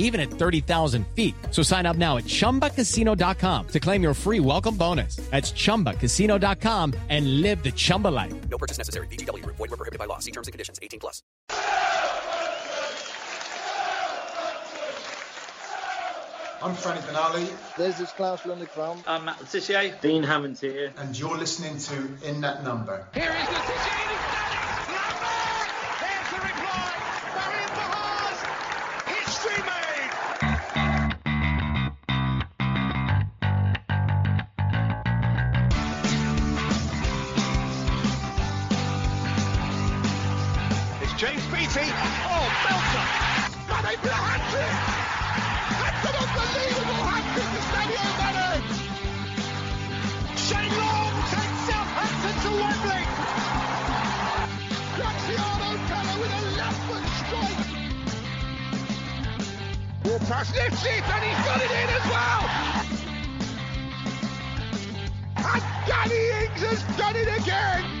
even at 30,000 feet. So sign up now at chumbacasino.com to claim your free welcome bonus. That's chumbacasino.com and live the Chumba life. No purchase necessary. VGW Group. Void were prohibited by law. See terms and conditions. 18 plus. I'm Franny Benali, This is Claus Lundekvam. I'm Matt Le Tissier. Dean Hammond here. and you're listening to In That Number. Here is the City Beattie. Oh, Belter. Got a hat trick. That's an unbelievable hat trick to Sadio Mane. Shane Long takes Southampton to Wembley. Graziano Pellè with a left foot strike. Ball pass lifts and he's got it in as well. And Danny Ings has done it again.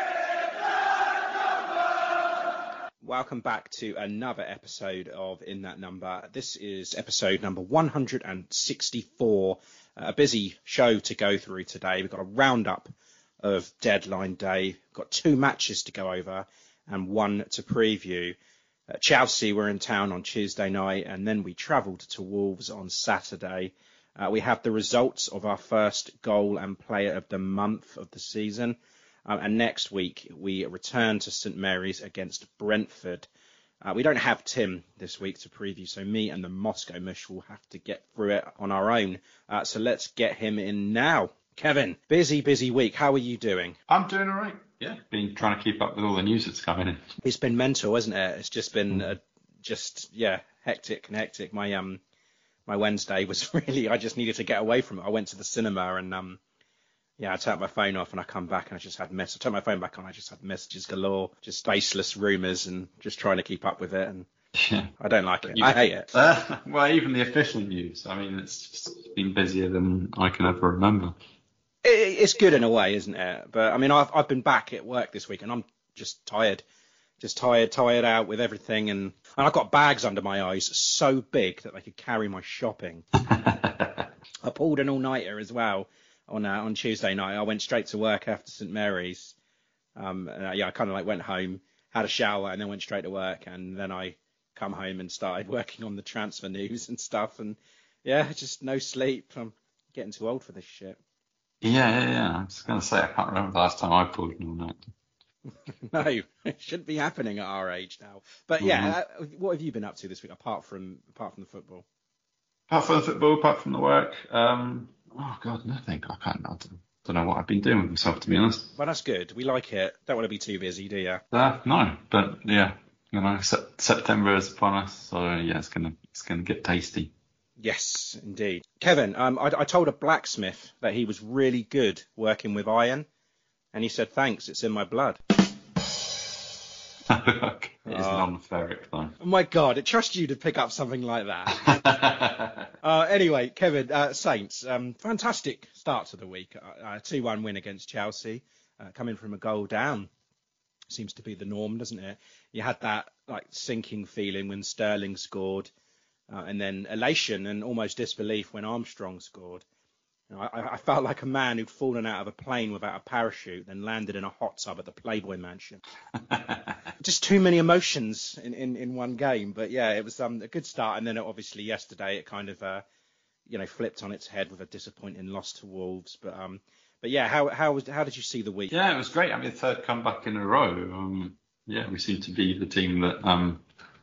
Welcome back to another episode of In That Number. This is episode number 164. Uh, a busy show to go through today. We've got a roundup of deadline day. We've got two matches to go over and one to preview. Uh, Chelsea were in town on Tuesday night and then we travelled to Wolves on Saturday. Uh, we have the results of our first goal and player of the month of the season. Um, and next week we return to St Mary's against Brentford. Uh, we don't have Tim this week to preview, so me and the Moscow Mush will have to get through it on our own. Uh, so let's get him in now. Kevin, busy, busy week. How are you doing? I'm doing all right. Yeah, been trying to keep up with all the news that's coming in. It's been mental, hasn't it? It's just been uh, just yeah, hectic and hectic. My um, my Wednesday was really I just needed to get away from it. I went to the cinema and um, yeah, I turned my phone off and I come back and I just had mess. I turned my phone back on. I just had messages galore, just baseless rumours and just trying to keep up with it. And Yeah. I don't like it. You- I hate it. Uh, well, even the official news. I mean, it's just been busier than I can ever remember. it, it's good in a way, isn't it? But I mean, I've I've been back at work this week and I'm just tired, just tired, tired out with everything, and, and I've got bags under my eyes so big that they could carry my shopping. I pulled an all-nighter as well on uh, on Tuesday night. I went straight to work after St Mary's. Um, and, uh, yeah, I kind of like went home, had a shower, and then went straight to work, and then I come home and started working on the transfer news and stuff, and yeah, just no sleep. I'm getting too old for this shit. Yeah, yeah, yeah. I was going to say, I can't remember the last time I pulled an all night. no, it shouldn't be happening at our age now. But yeah, uh, what have you been up to this week apart from apart from the football? apart from the football, apart from the work, um, oh god, nothing. I can't. I don't, don't know what I've been doing with myself, to be honest. Well, that's good. We like it. Don't want to be too busy, do you? Uh, no, but yeah, you know, sep- September is upon us, so yeah, it's gonna it's gonna get tasty. Yes, indeed. Kevin, um, I, I told a blacksmith that he was really good working with iron, and he said, "Thanks, it's in my blood." it is non-ferric though. Oh my God, it trusts you to pick up something like that. uh, anyway, Kevin, uh, Saints, um, fantastic start to the week. Uh, Two one win against Chelsea, uh, coming from a goal down seems to be the norm, doesn't it? You had that like sinking feeling when Sterling scored, uh, and then elation and almost disbelief when Armstrong scored. I, I felt like a man who'd fallen out of a plane without a parachute, then landed in a hot tub at the Playboy Mansion. Just too many emotions in, in, in one game. But yeah, it was um, a good start, and then obviously yesterday it kind of uh, you know flipped on its head with a disappointing loss to Wolves. But um, but yeah, how how was how did you see the week? Yeah, it was great. I mean, third comeback in a row. Um, yeah, we seem to be the team that um,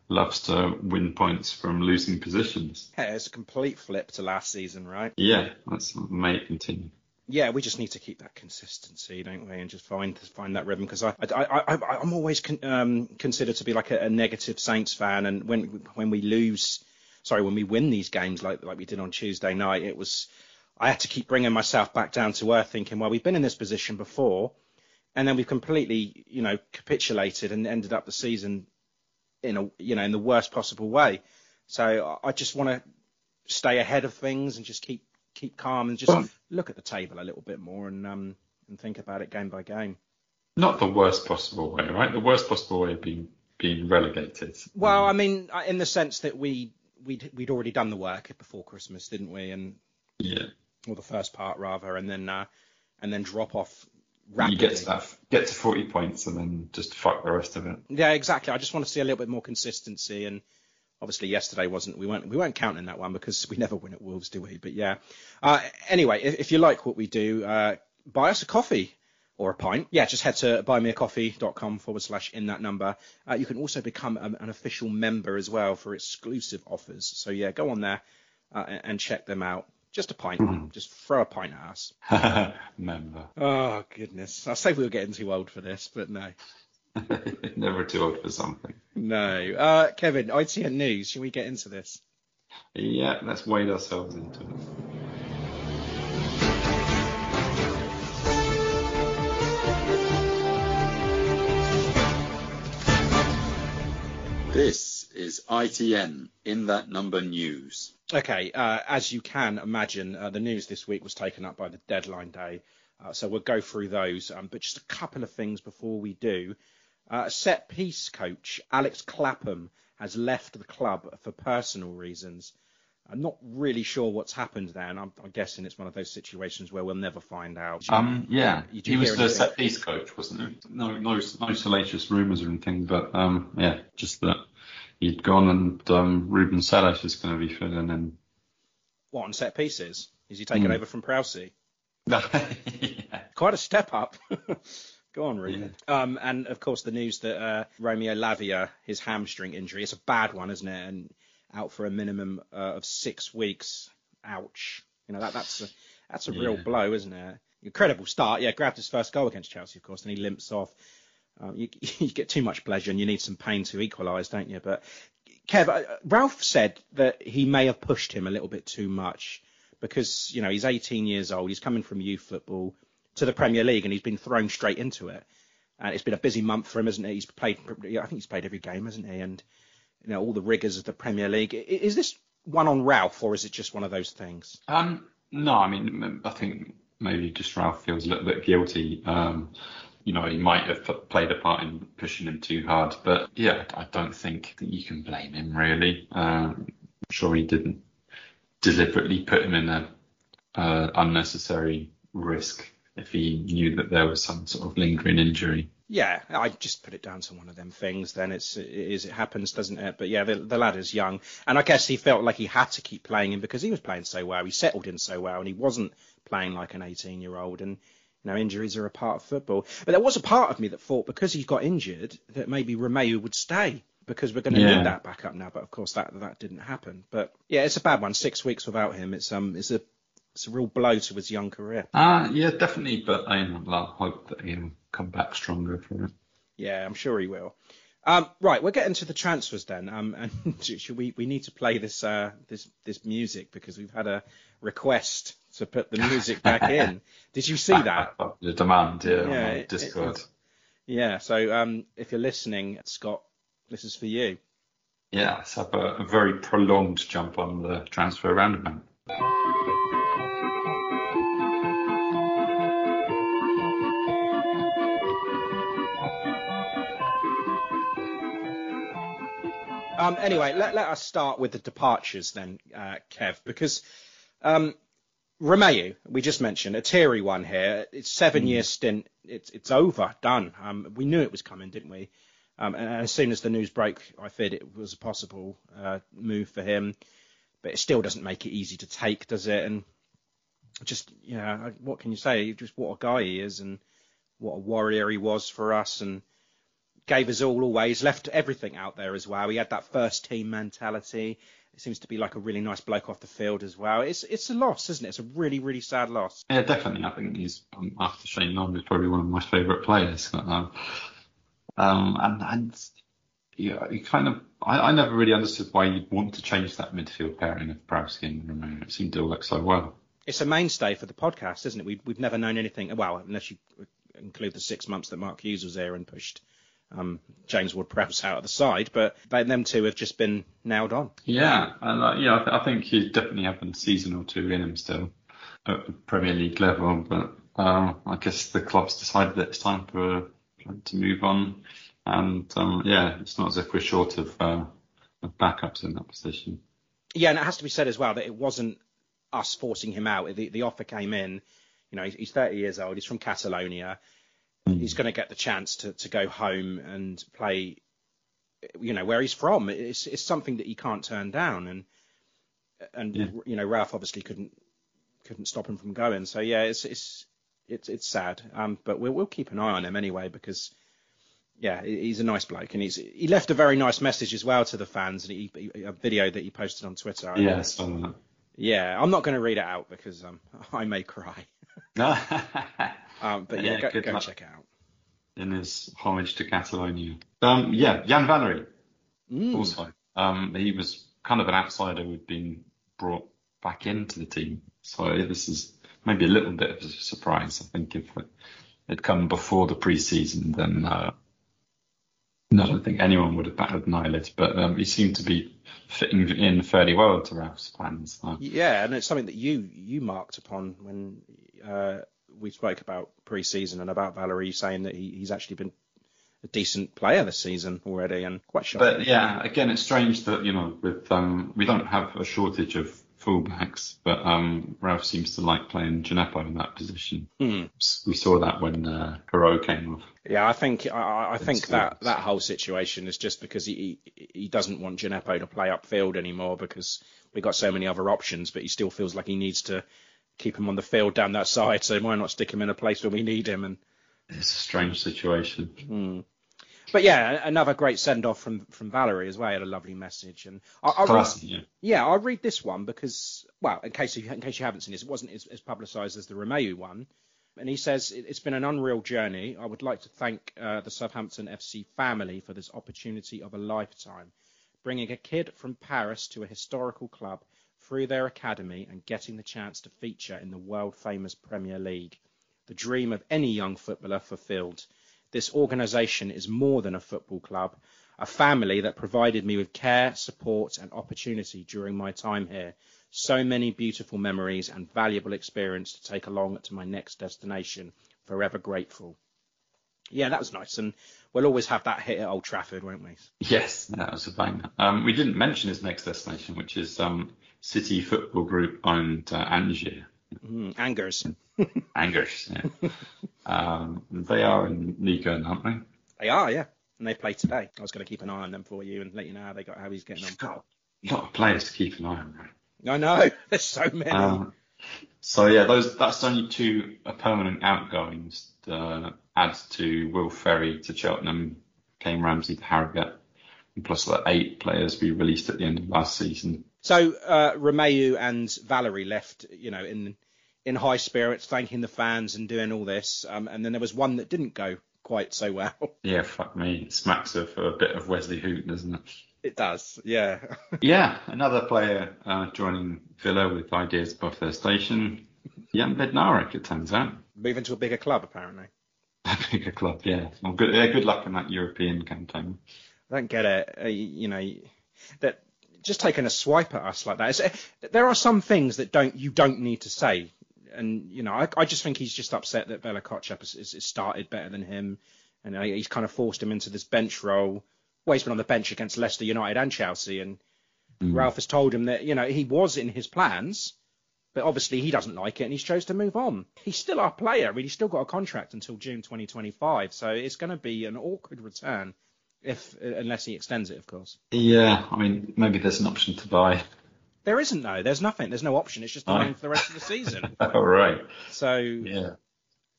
loves to win points from losing positions. Yeah, it's a complete flip to last season, right? Yeah, that's may continue. Yeah, we just need to keep that consistency, don't we, and just find find that rhythm. Because I, I, I, I'm always con, um, considered to be like a, a negative Saints fan, and when when we lose, sorry, when we win these games like like we did on Tuesday night, it was I had to keep bringing myself back down to earth, thinking, well, we've been in this position before, and then we've completely, you know, capitulated and ended up the season in a, you know, in the worst possible way. So I just want to stay ahead of things and just keep keep calm and just Well- look at the table a little bit more and um and think about it game by game. Not the worst possible way, right? The worst possible way of being being relegated. Well, I mean, in the sense that we we'd we'd already done the work before Christmas, didn't we? And yeah, or the first part rather, and then uh, and then drop off you get to that, get to 40 points and then just fuck the rest of it. Yeah, exactly. I just want to see a little bit more consistency, and obviously yesterday wasn't. We weren't we weren't counting that one because we never win at Wolves, do we? But yeah. Uh, anyway, if, if you like what we do, uh, buy us a coffee or a pint. Yeah, just head to buymeacoffee.com forward slash in that number. Uh, you can also become um, an official member as well for exclusive offers. So yeah, go on there uh, and check them out. Just a pint. Just throw a pint at us. Member. Oh goodness. I say we were getting too old for this, but no. Never too old for something. No. Uh, Kevin, ITN News, should we get into this? Yeah, let's wade ourselves into it. This is ITN in that number news. Okay, uh, as you can imagine, uh, the news this week was taken up by the deadline day, uh, so we'll go through those. Um, but just a couple of things before we do. Uh, set piece coach Alex Clapham has left the club for personal reasons. I'm not really sure what's happened there, and I'm, I'm guessing it's one of those situations where we'll never find out. Um, yeah, You do he was the set piece coach, wasn't he? No, no, no salacious rumours or anything, but um, yeah, just that he'd gone and um, Ruben Selles is going to be filling in. What on set pieces? Is he taking Hmm. over from Prowsey? yeah. quite a step up. Go on, Ruben. Um, and of course, the news that uh, Romeo Lavia, his hamstring injury, it's a bad one, isn't it? And out for a minimum uh, of six weeks. Ouch. You know that that's a that's a real blow, isn't it? Incredible start. Yeah, grabbed his first goal against Chelsea, of course, and he limps off. Um, you, you get too much pleasure and you need some pain to equalise, don't you? But Kev, uh, Ralph said that he may have pushed him a little bit too much because you know he's 18 years old. He's coming from youth football to the Premier League and he's been thrown straight into it. And it's been a busy month for him, isn't it? He's played, I think he's played every game, hasn't he? And you know all the rigours of the Premier League. Is this one on Ralph or is it just one of those things? Um, no, I mean, I think maybe just Ralph feels a little bit guilty. Um, you know, he might have played a part in pushing him too hard, but yeah, I don't think that you can blame him really. Um, I'm sure he didn't deliberately put him in a uh, unnecessary risk if he knew that there was some sort of lingering injury. Yeah, I just put it down to one of them things. Then it's it is it happens, doesn't it? But yeah, the, the lad is young, and I guess he felt like he had to keep playing him because he was playing so well. He settled in so well, and he wasn't playing like an 18 year old. And you know, injuries are a part of football. But there was a part of me that thought because he got injured that maybe Romeu would stay. because we're going to Yeah. need that backup now. But of course, that that didn't happen. But yeah, it's a bad one. Six weeks without him, it's um, it's a it's a real blow to his young career. Uh, yeah, definitely, but I hope that he'll come back stronger for it. Yeah, I'm sure he will. Um, right, we're getting to the transfers then. Um, and should we we need to play this uh this this music because we've had a request to put the music back in. Did you see that? The demand, yeah, Yeah, it- Discord. it's- Yeah. So um, if you're listening, Scott, this is for you. Yeah, let's have a, a very prolonged jump on the transfer roundabout. Um, anyway, let, let us start with the departures then, uh, Kev, because um, Romeu, we just mentioned, a teary one here. It's seven year stint. It's it's over, done. Um, we knew it was coming, didn't we? Um, and as soon as the news broke, I feared it was a possible uh, move for him, but it still doesn't make it easy to take, does it? And just you know, what can you say? Just what a guy he is, and what a warrior he was for us, and gave us all always, left everything out there as well. He had that first team mentality. It seems to be like a really nice bloke off the field as well. It's it's a loss, isn't it? It's a really really sad loss. Yeah, definitely. I think he's um, after Shane Long is probably one of my favourite players. Um, um, and and yeah, you kind of I, I never really understood why you'd want to change that midfield pairing of Browski and Romeu. It seemed to work so well. It's a mainstay for the podcast, isn't it? We, we've never known anything. Well, unless you include the six months that Mark Hughes was there and pushed um, James Ward-Prowse out of the side, but, but them two have just been nailed on. Yeah, and uh, yeah, I, th- I think he definitely have a season or two in him still at the Premier League level. But uh, I guess the club's decided that it's time for him to move on. And um, yeah, it's not as if we're short of, uh, of backups in that position. Yeah, and it has to be said as well that it wasn't us forcing him out. The, the offer came in. You know, he's, he's 30 years old. He's from Catalonia. He's going to get the chance to, to go home and play, you know, where he's from. It's, it's something that he can't turn down. And, and Yeah. you know, Ralph obviously couldn't couldn't stop him from going. So yeah, it's it's it's it's sad. Um, but we'll we'll keep an eye on him anyway because yeah, he's a nice bloke and he's he left a very nice message as well to the fans and he, a video that he posted on Twitter. I- Yeah, so yeah, I'm not going to read it out because um, I may cry. Um, but yeah, Yeah, go, go check it out. in his homage to Catalonia. Um, yeah, Yan Valery Mm. also. Um, he was kind of an outsider who'd been brought back into the team. So this is maybe a little bit of a surprise. I think if it had come before the pre-season, then uh, no, I don't think anyone would have batted an eyelid. But um, he seemed to be fitting in fairly well to Ralph's plans. Uh, Yeah, and it's something that you you marked upon when uh, we spoke about pre-season and about Valery saying that he, he's actually been a decent player this season already and quite shocking. But yeah, again, it's strange that you know, with um, we don't have a shortage of fullbacks, but um, Ralph seems to like playing Djenepo in that position. Hmm. We saw that when uh, Perraud came off. Yeah, I think I, I think that that whole situation is just because he he, doesn't want Djenepo to play upfield anymore because we've got so many other options, but he still feels like he needs to keep him on the field down that side. So why not stick him in a place where we need him? And It's a strange situation. Hmm. But yeah, another great send off from from Valery as well. He had a lovely message, and I, I read, yeah. yeah, I'll read this one because well, in case you in case you haven't seen this, it wasn't as, as publicised as the Romeu one. And he says "It- it's been an unreal journey. I would like to thank uh, the Southampton FC family for this opportunity of a lifetime, bringing a kid from Paris to a historical club through their academy and getting the chance to feature in the world famous Premier League. The dream of any young footballer fulfilled. This organisation is more than a football club, a family that provided me with care, support, and opportunity during my time here. So many beautiful memories and valuable experience to take along to my next destination. Forever grateful. Yeah, that was nice, and we'll always have that hit at Old Trafford, won't we? Yes, that was a banger. Um, we didn't mention his next destination, which is um, City Football Group owned uh, Angier. Mm, Angers. Angers, yeah. um, they are in Liga, aren't they? They are, yeah, and they play today. I was going to keep an eye on them for you and let you know how they got how he's getting on. got a lot of players to keep an eye on. Right? I know, there's so many. Um, so yeah, those that's only two uh, permanent outgoings. Uh, adds to Will Ferry to Cheltenham, Kayne Ramsay to Harrogate, and plus the eight players we released at the end of last season. So uh, Romeu and Valery left, you know, in in high spirits, thanking the fans and doing all this. Um, and then there was one that didn't go quite so well. Yeah, fuck me. It smacks of a bit of Wesley Hoedt, doesn't it? It does, yeah. yeah, another player uh, joining Villa with ideas above their station. Jan Bednarek, it turns out. Moving to a bigger club, apparently. A bigger club, yeah. Well, good, yeah, good luck in that European campaign. I don't get it. Uh, you know, that just taking a swipe at us like that. It's, uh, there are some things that don't you don't need to say, and you know, I, I just think he's just upset that Bella Kotchap has, has started better than him, and uh, he's kind of forced him into this bench role. Well, he's been on the bench against Leicester United and Chelsea, and mm. Ralph has told him that you know he was in his plans, but obviously he doesn't like it, and he's chose to move on. He's still our player. I mean, he's still got a contract until June 2025, so it's going to be an awkward return if unless he extends it, of course. Yeah, I mean, maybe there's an option to buy. There isn't though. There's nothing. There's no option. It's just the loan for the rest of the season. All right. So yeah,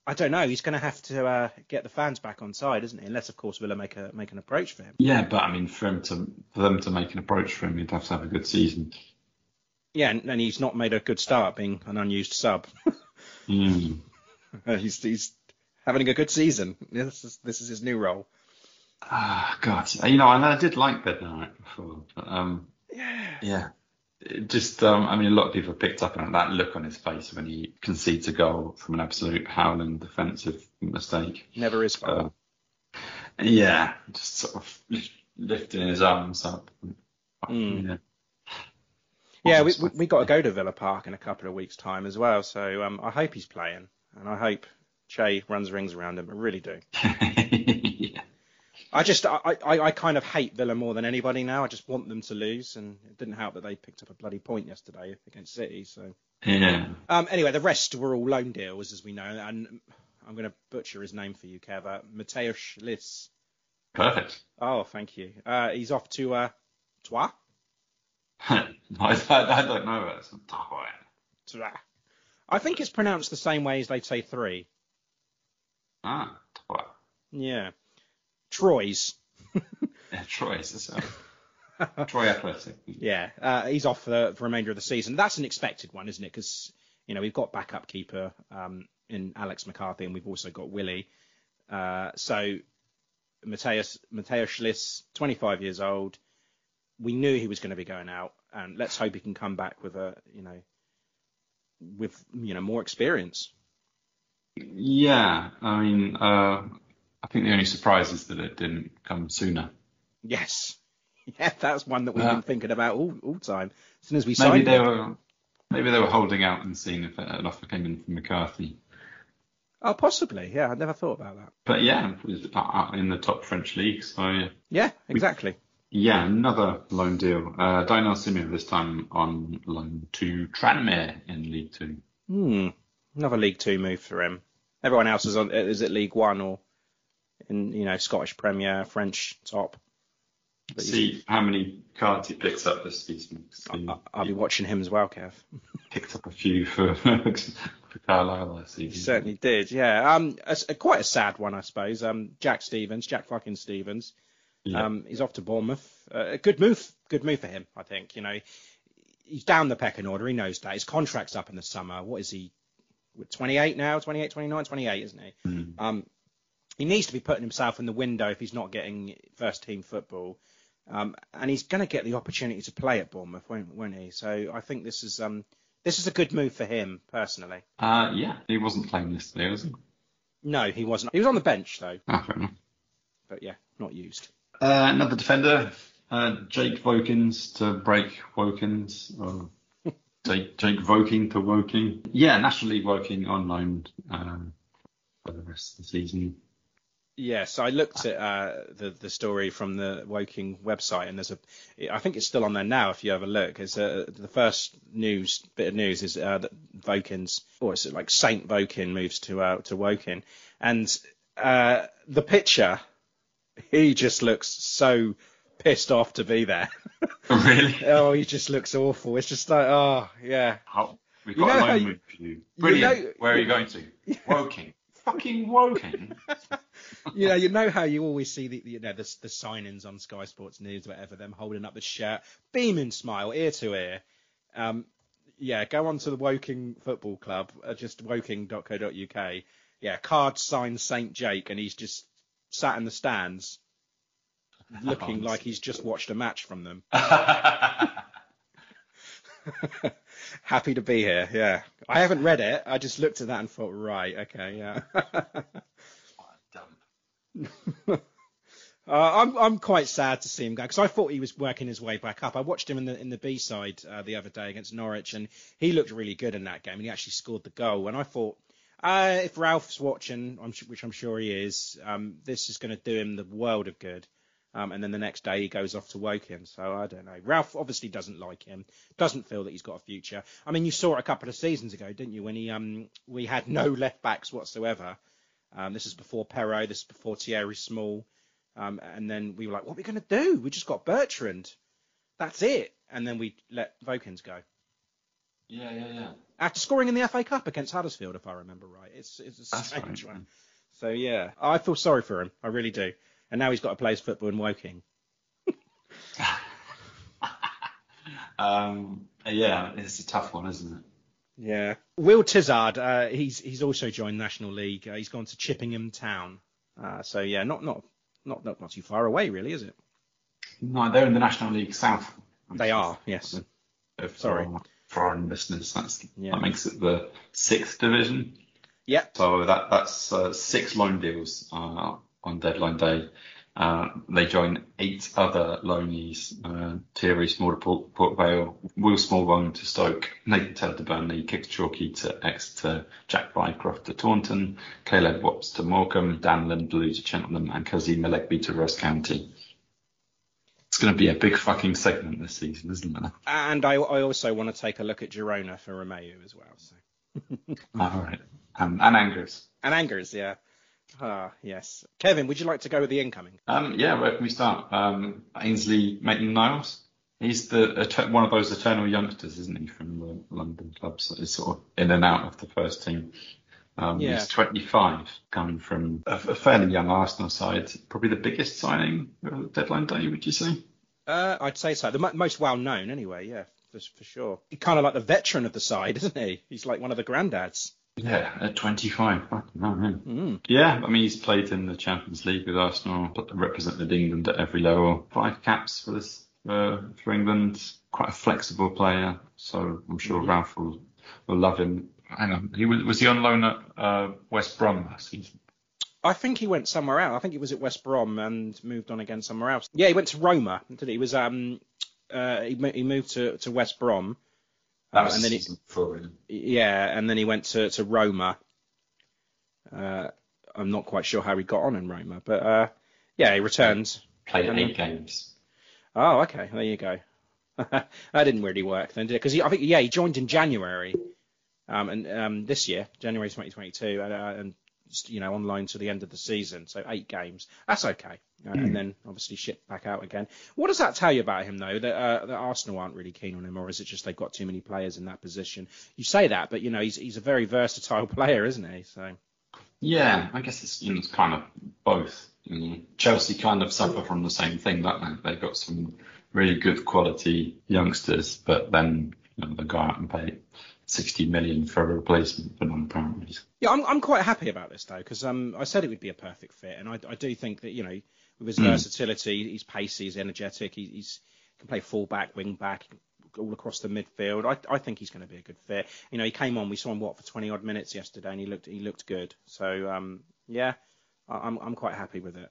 I don't know. He's going to have to uh, get the fans back on side, isn't he? Unless, of course, Villa make a make an approach for him. Yeah, but I mean, for him to for them to make an approach for him, he'd have to have a good season. Yeah, and, and he's not made a good start being an unused sub. mm. he's he's having a good season. This is this is his new role. Ah, oh, God. You know, and I did like Bednarek before, but um, yeah, yeah. It just, um, I mean, a lot of people picked up on that look on his face when he concedes a goal from an absolute howling defensive mistake. Never is. Uh, yeah, just sort of lifting his arms up. Mm. Yeah. Yeah, we, we, we got to go to Villa Park in a couple of weeks' time as well. So um, I hope he's playing, and I hope Che runs rings around him. I really do. I just I, I, I kind of hate Villa more than anybody now. I just want them to lose, and it didn't help that they picked up a bloody point yesterday against City. So yeah. Um. Anyway, the rest were all loan deals, as we know, and I'm going to butcher his name for you, Kev. Uh, Mateusz Lis. Perfect. Oh, thank you. Uh, he's off to uh, Troyes. I, I, don't know. It's Troyes. I think it's pronounced the same way as they say three. Ah, Troyes. Yeah. Troyes. yeah, Troyes. Troy Athletic. Yeah, uh, he's off for the, the remainder of the season. That's an expected one, isn't it? Because you know we've got backup keeper um, in Alex McCarthy, and we've also got Willy. Uh, so Mateus Mateus Schliss, 25 years old. We knew he was going to be going out, and let's hope he can come back with a you know with you know more experience. Yeah, I mean, uh, I think the only surprise is that it didn't come sooner. Yes. Yeah, that's one that we've been thinking about all all time. As soon as we maybe signed they it. were maybe they were holding out and seeing if an offer came in from McCarthy. Oh, possibly. Yeah, I never thought about that. But yeah, in the top French league. So yeah, exactly. We, yeah, another loan deal. Uh, Dynel Simeu this time on loan to Tranmere in League Two. Hmm. Another League Two move for him. Everyone else is on. Is it League One or in you know Scottish Premier, French top. But See how many cards he picks up this season. I'll, I'll be watching him as well, Kev. Picked up a few for for Carlisle last season. He certainly did, yeah. Um, a, a, quite a sad one, I suppose. Um, Jack Stephens, Jack fucking Stephens. Yeah. Um, he's off to Bournemouth. Uh, a good move, good move for him, I think. You know, he's down the pecking order. He knows that his contract's up in the summer. What is he? 28 now, 28, 29, 28, isn't he? Mm. Um, he needs to be putting himself in the window if he's not getting first team football. Um, and he's going to get the opportunity to play at Bournemouth, won't, won't he? So I think this is um, this is a good move for him personally. Uh, yeah, he wasn't playing yesterday, was he? No, he wasn't. He was on the bench though. Ah, fair enough. But yeah, not used. Uh, another defender, uh, Jake Vokins to break Wokins. Or Jake, Jake Voking to Woking. Yeah, National League Woking on loan um, for the rest of the season. Yes, I looked at uh, the the story from the Woking website, and there's a, I think it's still on there now. If you have a look, it's uh, the first news bit of news is uh, that Vokins, or it's like Saint Vokin moves to uh, to Woking, and uh, the picture, he just looks so pissed off to be there. really? oh, he just looks awful. It's just like, oh yeah. Oh, we've got you know a moment for you. Brilliant. You know, Where are you going to? Woking fucking Woking. you know, you know how you always see the you know the, the signings on Sky Sports News, whatever, them holding up the shirt, beaming smile, ear to ear. Um, yeah, go on to the Woking Football Club, uh, just woking.co.uk. Yeah, card signed Saint Jake, and he's just sat in the stands, looking like he's just watched a match from them. Happy to be here. Yeah, I haven't read it. I just looked at that and thought, right, okay, yeah. uh, I'm I'm quite sad to see him go because I thought he was working his way back up. I watched him in the in the B side uh, the other day against Norwich, and he looked really good in that game, and he actually scored the goal. And I thought, uh, if Ralph's watching, which I'm sure he is, um, this is going to do him the world of good. Um, and then the next day he goes off to Woking. So I don't know. Ralph obviously doesn't like him. Doesn't feel that he's got a future. I mean, you saw it a couple of seasons ago, didn't you? When he um we had no left backs whatsoever. Um, this is before Perraud. This is before Thierry Small. Um, and then we were like, what are we going to do? We just got Bertrand. That's it. And then we let Vokins go. Yeah, yeah, yeah. After scoring in the FA Cup against Huddersfield, if I remember right. It's, it's a strange right. one. So yeah, I feel sorry for him. I really do. And now he's got to play his football in Woking. Um, yeah, it's a tough one, isn't it? Yeah. Will Tizard, uh, he's he's also joined National League. Uh, he's gone to Chippenham Town. Uh, so yeah, not not not not not too far away, really, is it? No, they're in the National League South. They are, yes. If Sorry. foreign listeners, that's Yeah. that makes it the sixth division. Yeah. So that that's uh, six loan deals uh, on deadline day. Uh, they join eight other loanees: uh, Thierry Small to Port, Port Vale, Will Smallbone to Stoke, Nathan Taylor to Burnley, Kix Chalky to Exeter, Jack Bycroft to Taunton, Caleb Watts to Morecambe, Dan Lindley to Cheltenham, and Kazim Melekby to Ross County. It's going to be a big fucking segment this season, isn't it? And I, I also want to take a look at Girona for Romeu as well. So. All right. Um, and Angers. And Angers, yeah. Ah, yes. Kevin, would you like to go with the incoming? Um, yeah, where can we start? Um, Ainsley Maitland-Niles. He's the one of those eternal youngsters, isn't he, from the London clubs that is sort of in and out of the first team. Um, Yeah. He's 25, coming from a, a fairly young Arsenal side. Probably the biggest signing of the deadline day, would you say? Uh, I'd say so. The mo- most well known, anyway. Yeah, for, for sure. He's kind of like the veteran of the side, isn't he? He's like one of the granddads. Yeah, at 25. Fucking. Mm. Yeah, I mean, he's played in the Champions League with Arsenal, but represented England at every level. Five caps for this uh, for England. Quite a flexible player, so I'm sure Ralph will, will love him. Hang on, he was, was he on loan at uh, West Brom last season? I think he went somewhere else. I think he was at West Brom and moved on again somewhere else. Yeah, he went to Roma. Did he? He was um uh he, he moved to, to West Brom. That Uh, was and then he, season before, really. yeah, and then he went to, to Roma. Uh, I'm not quite sure how he got on in Roma, but uh, yeah, he returned. Played eight then- games. Oh, okay, there you go. that didn't really work then, did it? Because I think yeah, he joined in January, um, and um, this year, January 2022, and, uh, and you know, online to the end of the season, so eight games. That's okay, uh, and then obviously shipped back out again. What does that tell you about him though? That uh, that Arsenal aren't really keen on him, or is it just they've got too many players in that position? You say that, but you know, he's he's a very versatile player, isn't he? So Yeah, I guess it's, you know, it's kind of both. You know, Chelsea kind of suffer from the same thing, don't they? They've got some really good quality youngsters, but then you know, they go out and pay 60 million for a replacement for non-apparently. Yeah, I'm I'm quite happy about this though because um I said it would be a perfect fit, and I, I do think that you know with his Mm. versatility, he's pacey, he's energetic, he, he's can play full back, wing back, all across the midfield. I I think he's going to be a good fit. You know, he came on, we saw him what for 20 odd minutes yesterday, and he looked he looked good. So um yeah, I, I'm I'm quite happy with it.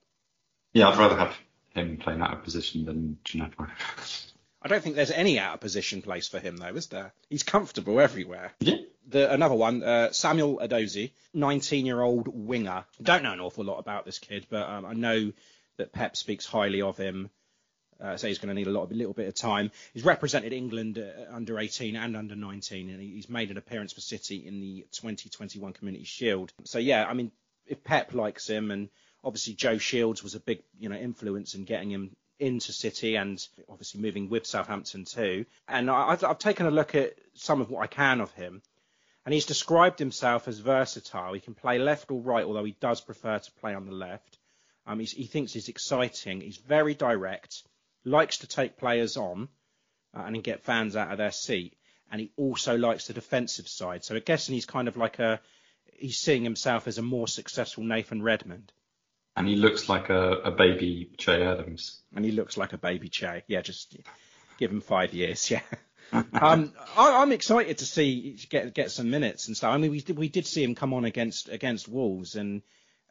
Yeah, I'd rather have him playing out of position than Djenepo. I don't think there's any out of position place for him though, is there? He's comfortable everywhere. Yeah. The, another one, uh, Samuel Edozie, 19-year-old winger. Don't know an awful lot about this kid, but um, I know that Pep speaks highly of him. Uh, so he's going to need a lot of, little bit of time. He's represented England uh, under 18 and under 19, and he's made an appearance for City in the 2021 Community Shield. So yeah, I mean, if Pep likes him, and obviously Joe Shields was a big, you know, influence in getting him into City, and obviously moving with Southampton too. And I've, I've taken a look at some of what I can of him, and he's described himself as versatile. He can play left or right, although he does prefer to play on the left. Um, he thinks he's exciting. He's very direct, likes to take players on uh, and get fans out of their seat. And he also likes the defensive side. So I guess he's kind of like a, he's seeing himself as a more successful Nathan Redmond. And he looks like a, a baby Che Adams. And he looks like a baby Che. Yeah, just give him five years. Yeah. um, I, am excited to see get get some minutes and stuff. I mean, we did we did see him come on against against Wolves, and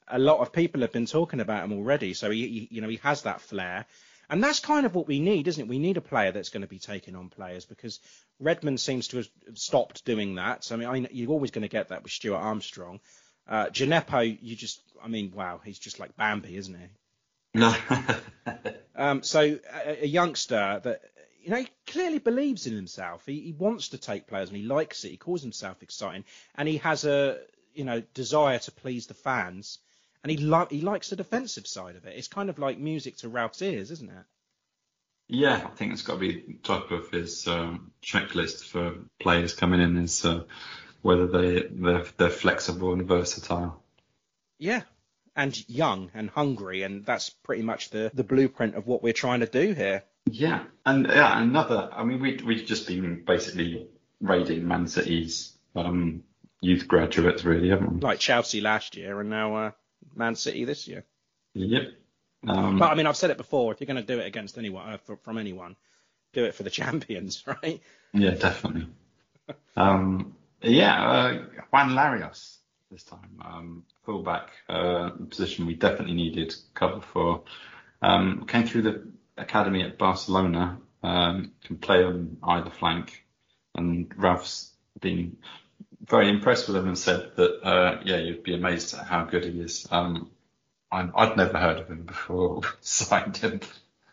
a lot of people have been talking about him already. So he, he you know he has that flair. And that's kind of what we need, isn't it? We need a player that's going to be taking on players because Redmond seems to have stopped doing that. So, I mean, I, you're always going to get that with Stuart Armstrong. Uh, Djenepo, you just, I mean, wow, he's just like Bambi, isn't he? No. um, so a, a, youngster that, you know, he clearly believes in himself. He, he wants to take players and he likes it. He calls himself exciting and he has a, you know, desire to please the fans and he li- he likes the defensive side of it. It's kind of like music to Ralph's ears, isn't it? Yeah, I think it's got to be top of his um, checklist for players coming in is uh, whether they they're, they're flexible and versatile. Yeah, and young and hungry, and that's pretty much the the blueprint of what we're trying to do here. Yeah, and yeah, another. I mean, we we've just been basically raiding Man City's um, youth graduates, really, haven't we? Like Chelsea last year, and now uh, Man City this year. Yep. Um, but I mean, I've said it before. If you're going to do it against anyone, uh, from anyone, do it for the champions, right? Yeah, definitely. um, yeah, uh, Juan Larios this time, um, fullback uh, position we definitely needed cover for. Um, came through the academy at Barcelona, um, can play on either flank, and Ralph's been very impressed with him and said that, uh, yeah, you'd be amazed at how good he is. Um, i would never heard of him before signed him.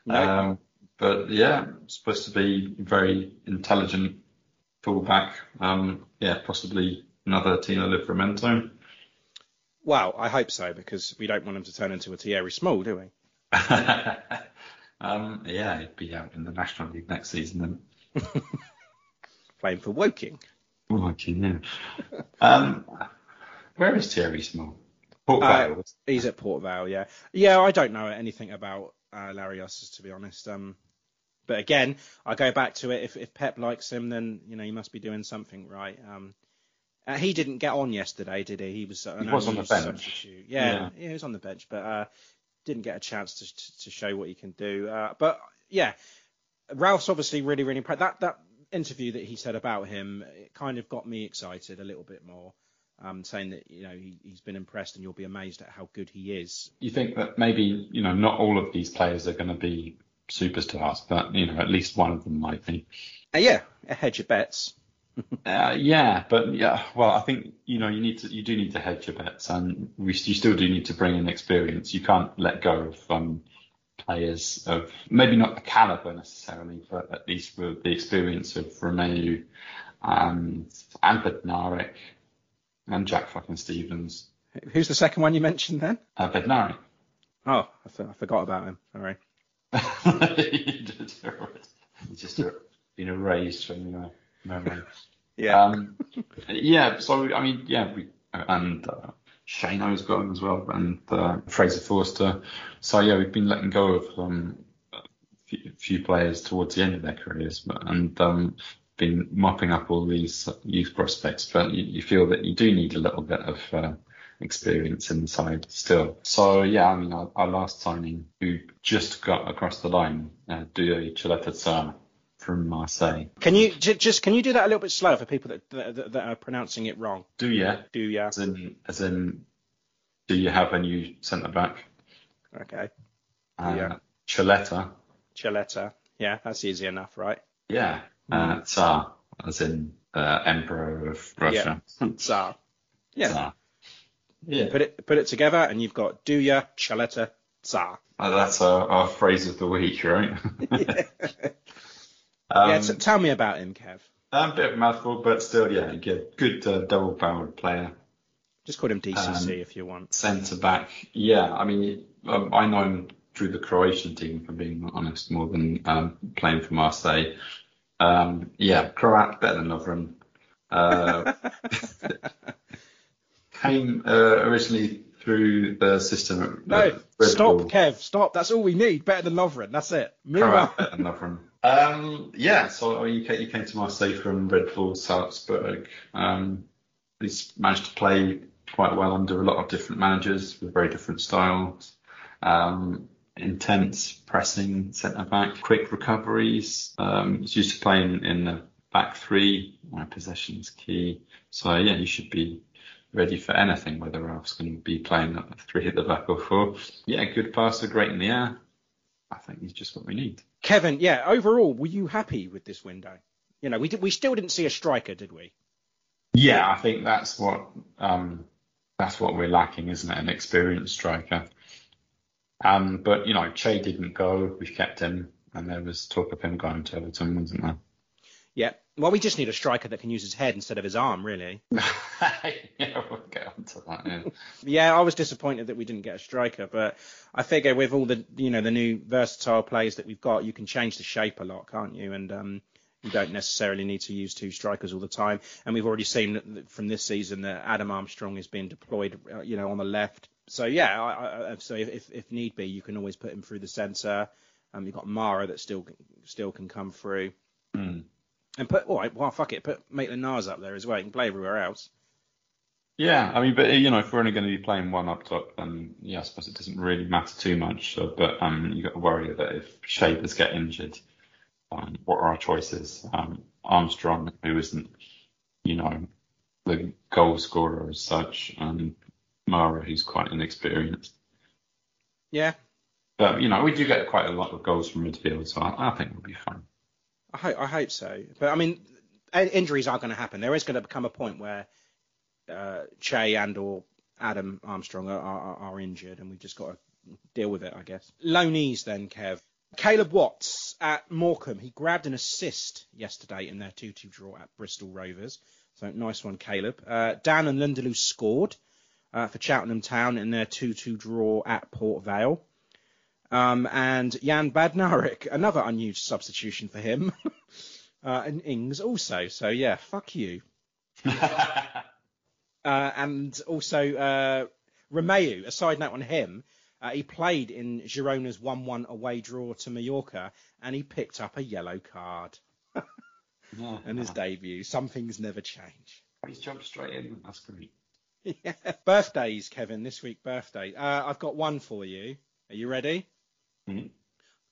No. Um, but yeah, supposed to be very intelligent fullback. Um, yeah, possibly another Tino Livramento. Well, I hope so because we don't want him to turn into a Thierry Small, do we? um, yeah, he'd be out in the National League next season then. Playing for Woking. Woking, yeah. um, where is Thierry Small? Port Vale. Uh, he's at Port Vale, yeah. Yeah, I don't know anything about uh, Larios, to be honest. Um, but again, I go back to it. If, if Pep likes him, then you know he must be doing something right. Um, uh, he didn't get on yesterday, did he? He was, uh, he was on the bench. Substitute. Yeah, yeah, yeah, he was on the bench, but uh, didn't get a chance to, to, to show what he can do. Uh, but yeah, Ralph's obviously really, really impressed. That that interview that he said about him, it kind of got me excited a little bit more um, saying that you know he, has been impressed and you'll be amazed at how good he is. You think that maybe you know not all of these players are going to be superstars, but you know at least one of them might be. Uh, yeah, hedge your bets. uh, yeah, but yeah, well, I think you know you need to you do need to hedge your bets, and we you still do need to bring in experience. You can't let go of um, players of maybe not the caliber necessarily, but at least with the experience of Romeu and and Bednarek and Jack fucking Stephens. Who's the second one you mentioned then? Uh, Bednarek. Oh, I, I forgot about him. Sorry. Just been erased from your memory. yeah. Um, yeah. So I mean, yeah, we and uh, Shano's him as well, and uh, Fraser Forster. So yeah, we've been letting go of um, a few, few players towards the end of their careers, but, and um, been mopping up all these youth prospects, but you, you feel that you do need a little bit of uh, experience inside still. So yeah, I mean, our, our, last signing, who just got across the line, uh, Caleta from Marseille. Can you j- just can you do that a little bit slower for people that that, that are pronouncing it wrong? Do you? Do you? As in, as in, do you have a new centre back? Okay. Uh, yeah. Caleta. Caleta. Yeah, that's easy enough, right? Yeah. Uh, Tsar, as in uh, Emperor of Russia. Yeah. Tsar. Yeah. Tsar. Yeah. Put it put it together, and you've got Duje Caleta Tsar. Uh, that's our, our, phrase of the week, right? yeah. um, yeah t- tell me about him, Kev. A bit of a mouthful, but still, yeah, good, good uh, double-barreled player. Just call him DCC um, if you want. Centre back, yeah. I mean, um, I know him through the Croatian team, for being honest, more than um, playing for Marseille. Um, yeah, Croat better than Lovren. Uh, came uh, originally through the system. no, Stop, Bull. Kev. Stop. That's all we need. Better than Lovren. That's it. Move Correct, on. better than Lovren. Um, yeah, so you came, you came to Marseille from Red Bull Salzburg. Um, he's managed to play quite well under a lot of different managers with very different styles. Um, intense pressing centre back, quick recoveries. Um, he's used to playing in the back three, where possession's key. So yeah, he should be ready for anything, whether Ralph's going to be playing at three at the back or four. Yeah, good passer, great in the air. I think he's just what we need. Kevin, yeah, overall, were you happy with this window? You know, we did, we still didn't see a striker, did we? Yeah, I think that's what um, that's what we're lacking, isn't it? An experienced striker. Um, but you know, Che didn't go. We've kept him, and there was talk of him going to Everton, wasn't there? Yeah. Well, we just need a striker that can use his head instead of his arm, really. yeah, we'll get onto that. Yeah. Yeah, I was disappointed that we didn't get a striker, but I figure with all the you know the new versatile players that we've got, you can change the shape a lot, can't you? And um, you don't necessarily need to use two strikers all the time. And we've already seen from this season that Adam Armstrong is being deployed, uh, you know, on the left. So yeah, I, I, so if if need be, you can always put him through the centre. Um, you've got Mara that still still can come through. Mm. And put all right, well fuck it, put Maitland Niles up there as well. He can play everywhere else. Yeah, I mean, but you know, if we're only going to be playing one up top, then yeah, I suppose it doesn't really matter too much. So, but um, you got to worry that if Shavers get injured, um, what are our choices? Um, Armstrong, who isn't, you know, the goal scorer as such, and Mara, who's quite inexperienced. Yeah, But you know, we do get quite a lot of goals from midfield, so I, I think we'll be fine. I hope, I hope so. But I mean, in- injuries are going to happen. There is going to become a point where uh, Che and or Adam Armstrong are, are, are injured, and we've just got to deal with it, I guess. Loanees then, Kev. Caleb Watts at Morecambe. He grabbed an assist yesterday in their 2-2 draw at Bristol Rovers. So nice one, Caleb. Uh, Dan N'Lundulu scored uh, for Cheltenham Town in their 2-2 draw at Port Vale. Um, and Jan Bednarek, another unused substitution for him. uh, and Ings also. So yeah, fuck you. Uh, and also uh, Romeu, a side note on him, uh, he played in Girona's 1-1 away draw to Mallorca, and he picked up a yellow card Yeah. in his debut. Some things never change. He's jumped straight in. That's great. Yeah. Birthdays, Kevin. This week, birthday. Uh, I've got one for you. Are you ready? Mhm.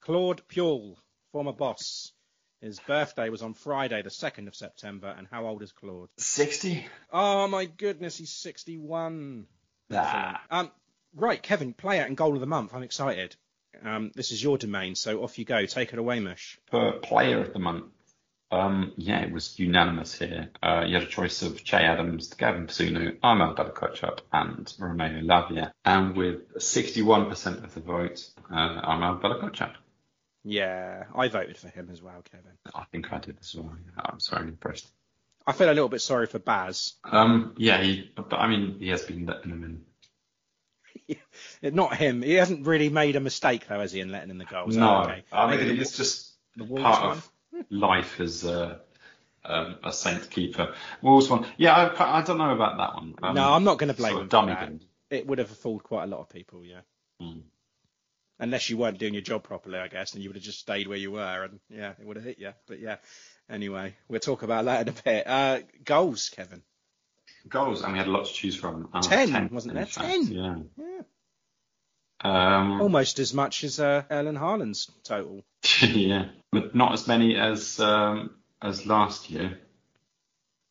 Claude Puel, former boss. His birthday was on Friday, the 2nd of September. And how old is Claude? Sixty. Oh my goodness, he's 61. Nah. Um, right, Kevin, player and goal of the month. I'm excited. Um, this is your domain, so off you go. Take it away, Mush. For player of the month, um, yeah, it was unanimous here. Uh, you had a choice of Che Adams, Gavin Bazunu, Armel Bella Kotchap, and Romeo Lavia. And with 61% of the vote, uh, Armel. Yeah, I voted for him as well, Kevin. I think I did as well. Yeah, I was very impressed. I feel a little bit sorry for Baz. Um, yeah, he, but I mean, he has been letting them in. Not him. He hasn't really made a mistake, though, has he, in letting in the goals? no, Okay. I mean, it's just the part one? of life as a, um, a Saint keeper. Wolves one, yeah, I, I don't know about that one. Um, no, I'm not going to blame him for dummy that. It would have fooled quite a lot of people, yeah. Hmm. Unless you weren't doing your job properly, I guess, and you would have just stayed where you were, and yeah, it would have hit you. But yeah, anyway, we'll talk about that in a bit. Uh, goals, Kevin. Goals, and we had a lot to choose from. Uh, Ten, wasn't there? Ten? Yeah. Yeah. Um, Almost as much as uh, Erling Haaland's total. yeah, but not as many as um, as last year.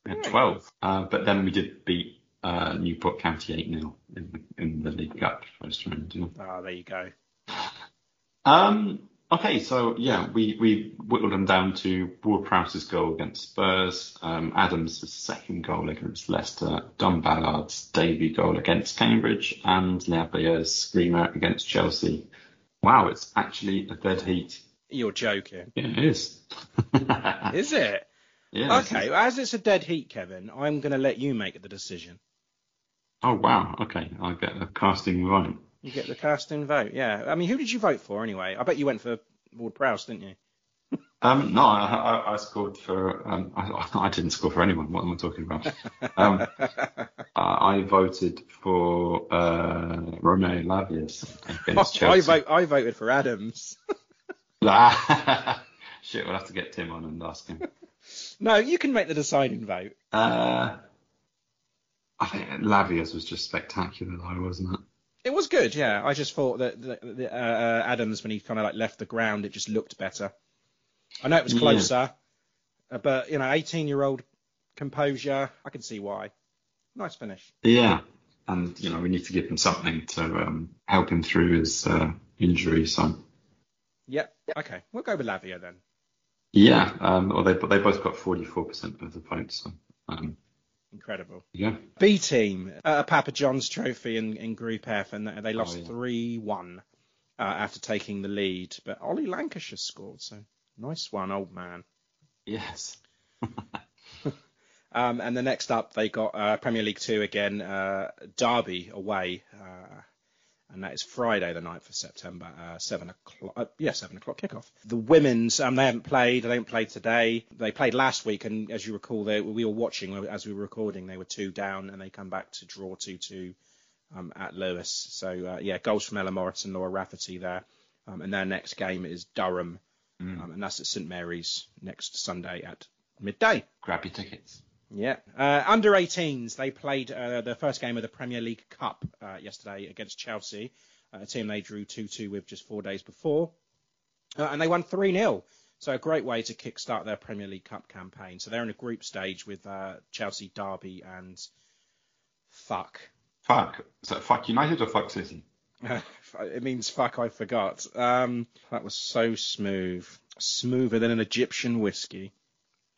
We had 12, uh, but then we did beat uh, Newport County 8 0 in, in the League Cup first round. Yeah. Ah, there you go. Um, okay, so yeah, we, we whittled them down to Ward Prowse's goal against Spurs, um, Adams' second goal against Leicester, Don Ballard's debut goal against Cambridge, and Lavia's screamer against Chelsea. Wow, it's actually a dead heat. You're joking. Yeah, it is. Is it? Yeah, Okay, well, as it's a dead heat, Kevin, I'm going to let you make the decision. Oh wow. Okay, I get a casting right. You get the casting vote, yeah. I mean, who did you vote for anyway? I bet you went for Ward Prowse, didn't you? Um, no, I, I, I scored for. Um, I, I didn't score for anyone. What am I talking about? Um, I I voted for uh, Romeo Lavia's against Chelsea. I, vote, I voted for Adams. Shit, we'll have to get Tim on and ask him. no, you can make the deciding vote. Uh, I think Lavia's was just spectacular, though, wasn't it? It was good, yeah. I just thought that uh, Adams, when he kind of like left the ground, it just looked better. I know it was closer, yeah. but you know, 18-year-old composure, I can see why. Nice finish. Yeah, and you know, we need to give him something to um, help him through his uh, injury. So. Yep. Okay, we'll go with Lavia then. Yeah, um, well, they they both got 44% of the votes. So, um, Incredible. Yeah. B team, uh, Papa John's Trophy in, in Group F, and they lost 3 oh, 1 uh, after taking the lead. But Ollie Lancashire scored, so nice one, old man. Yes. um, and the next up, they got uh, Premier League Two again, uh, Derby away. Uh, and that is Friday, the 9th of September, uh, seven o'clock. Uh, yeah, seven o'clock kickoff. The women's, um, they haven't played. They haven't played today. They played last week, and as you recall, they, we were watching as we were recording. They were two down, and they come back to draw two two um, at Lewes. So uh, yeah, goals from Ella Morris and Laura Rafferty there. Um, and their next game is Durham, mm. and that's at St Mary's next Sunday at midday. Grab your tickets. Yeah. Uh, under 18s, they played uh, the first game of the Premier League Cup uh, yesterday against Chelsea, uh, a team they drew 2 2 with just four days before. Uh, and they won 3 0. So a great way to kickstart their Premier League Cup campaign. So they're in a group stage with uh, Chelsea, Derby, and fuck. Fuck. Is that fuck United or fuck City? it means fuck. I forgot. Um, that was so smooth, smoother than an Egyptian whiskey.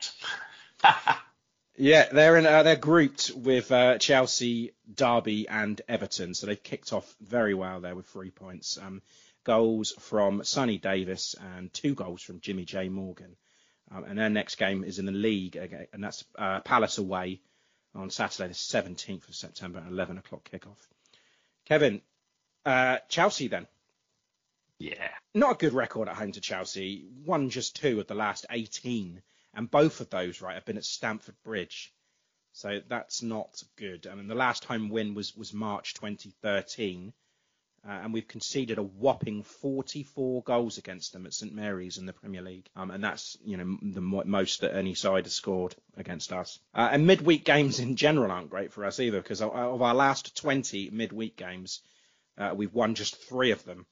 Yeah, they're in. Uh, they're grouped with uh, Chelsea, Derby, and Everton. So they've kicked off very well there with three points. Um, goals from Sonny Davis and two goals from Jimmy-Jay Morgan. Um, and their next game is in the league, again, and that's uh, Palace away on Saturday, the 17th of September, at 11 o'clock kickoff. Kevin, uh, Chelsea then. Yeah. Not a good record at home to Chelsea. Won just two of the last 18 and both of those, right, have been at Stamford Bridge. So that's not good. I mean, the last home win was, was March 2013, uh, and we've conceded a whopping 44 goals against them at St Mary's in the Premier League, um, and that's you know the most that any side has scored against us. Uh, and midweek games in general aren't great for us either, because of, our last 20 midweek games, uh, we've won just three of them.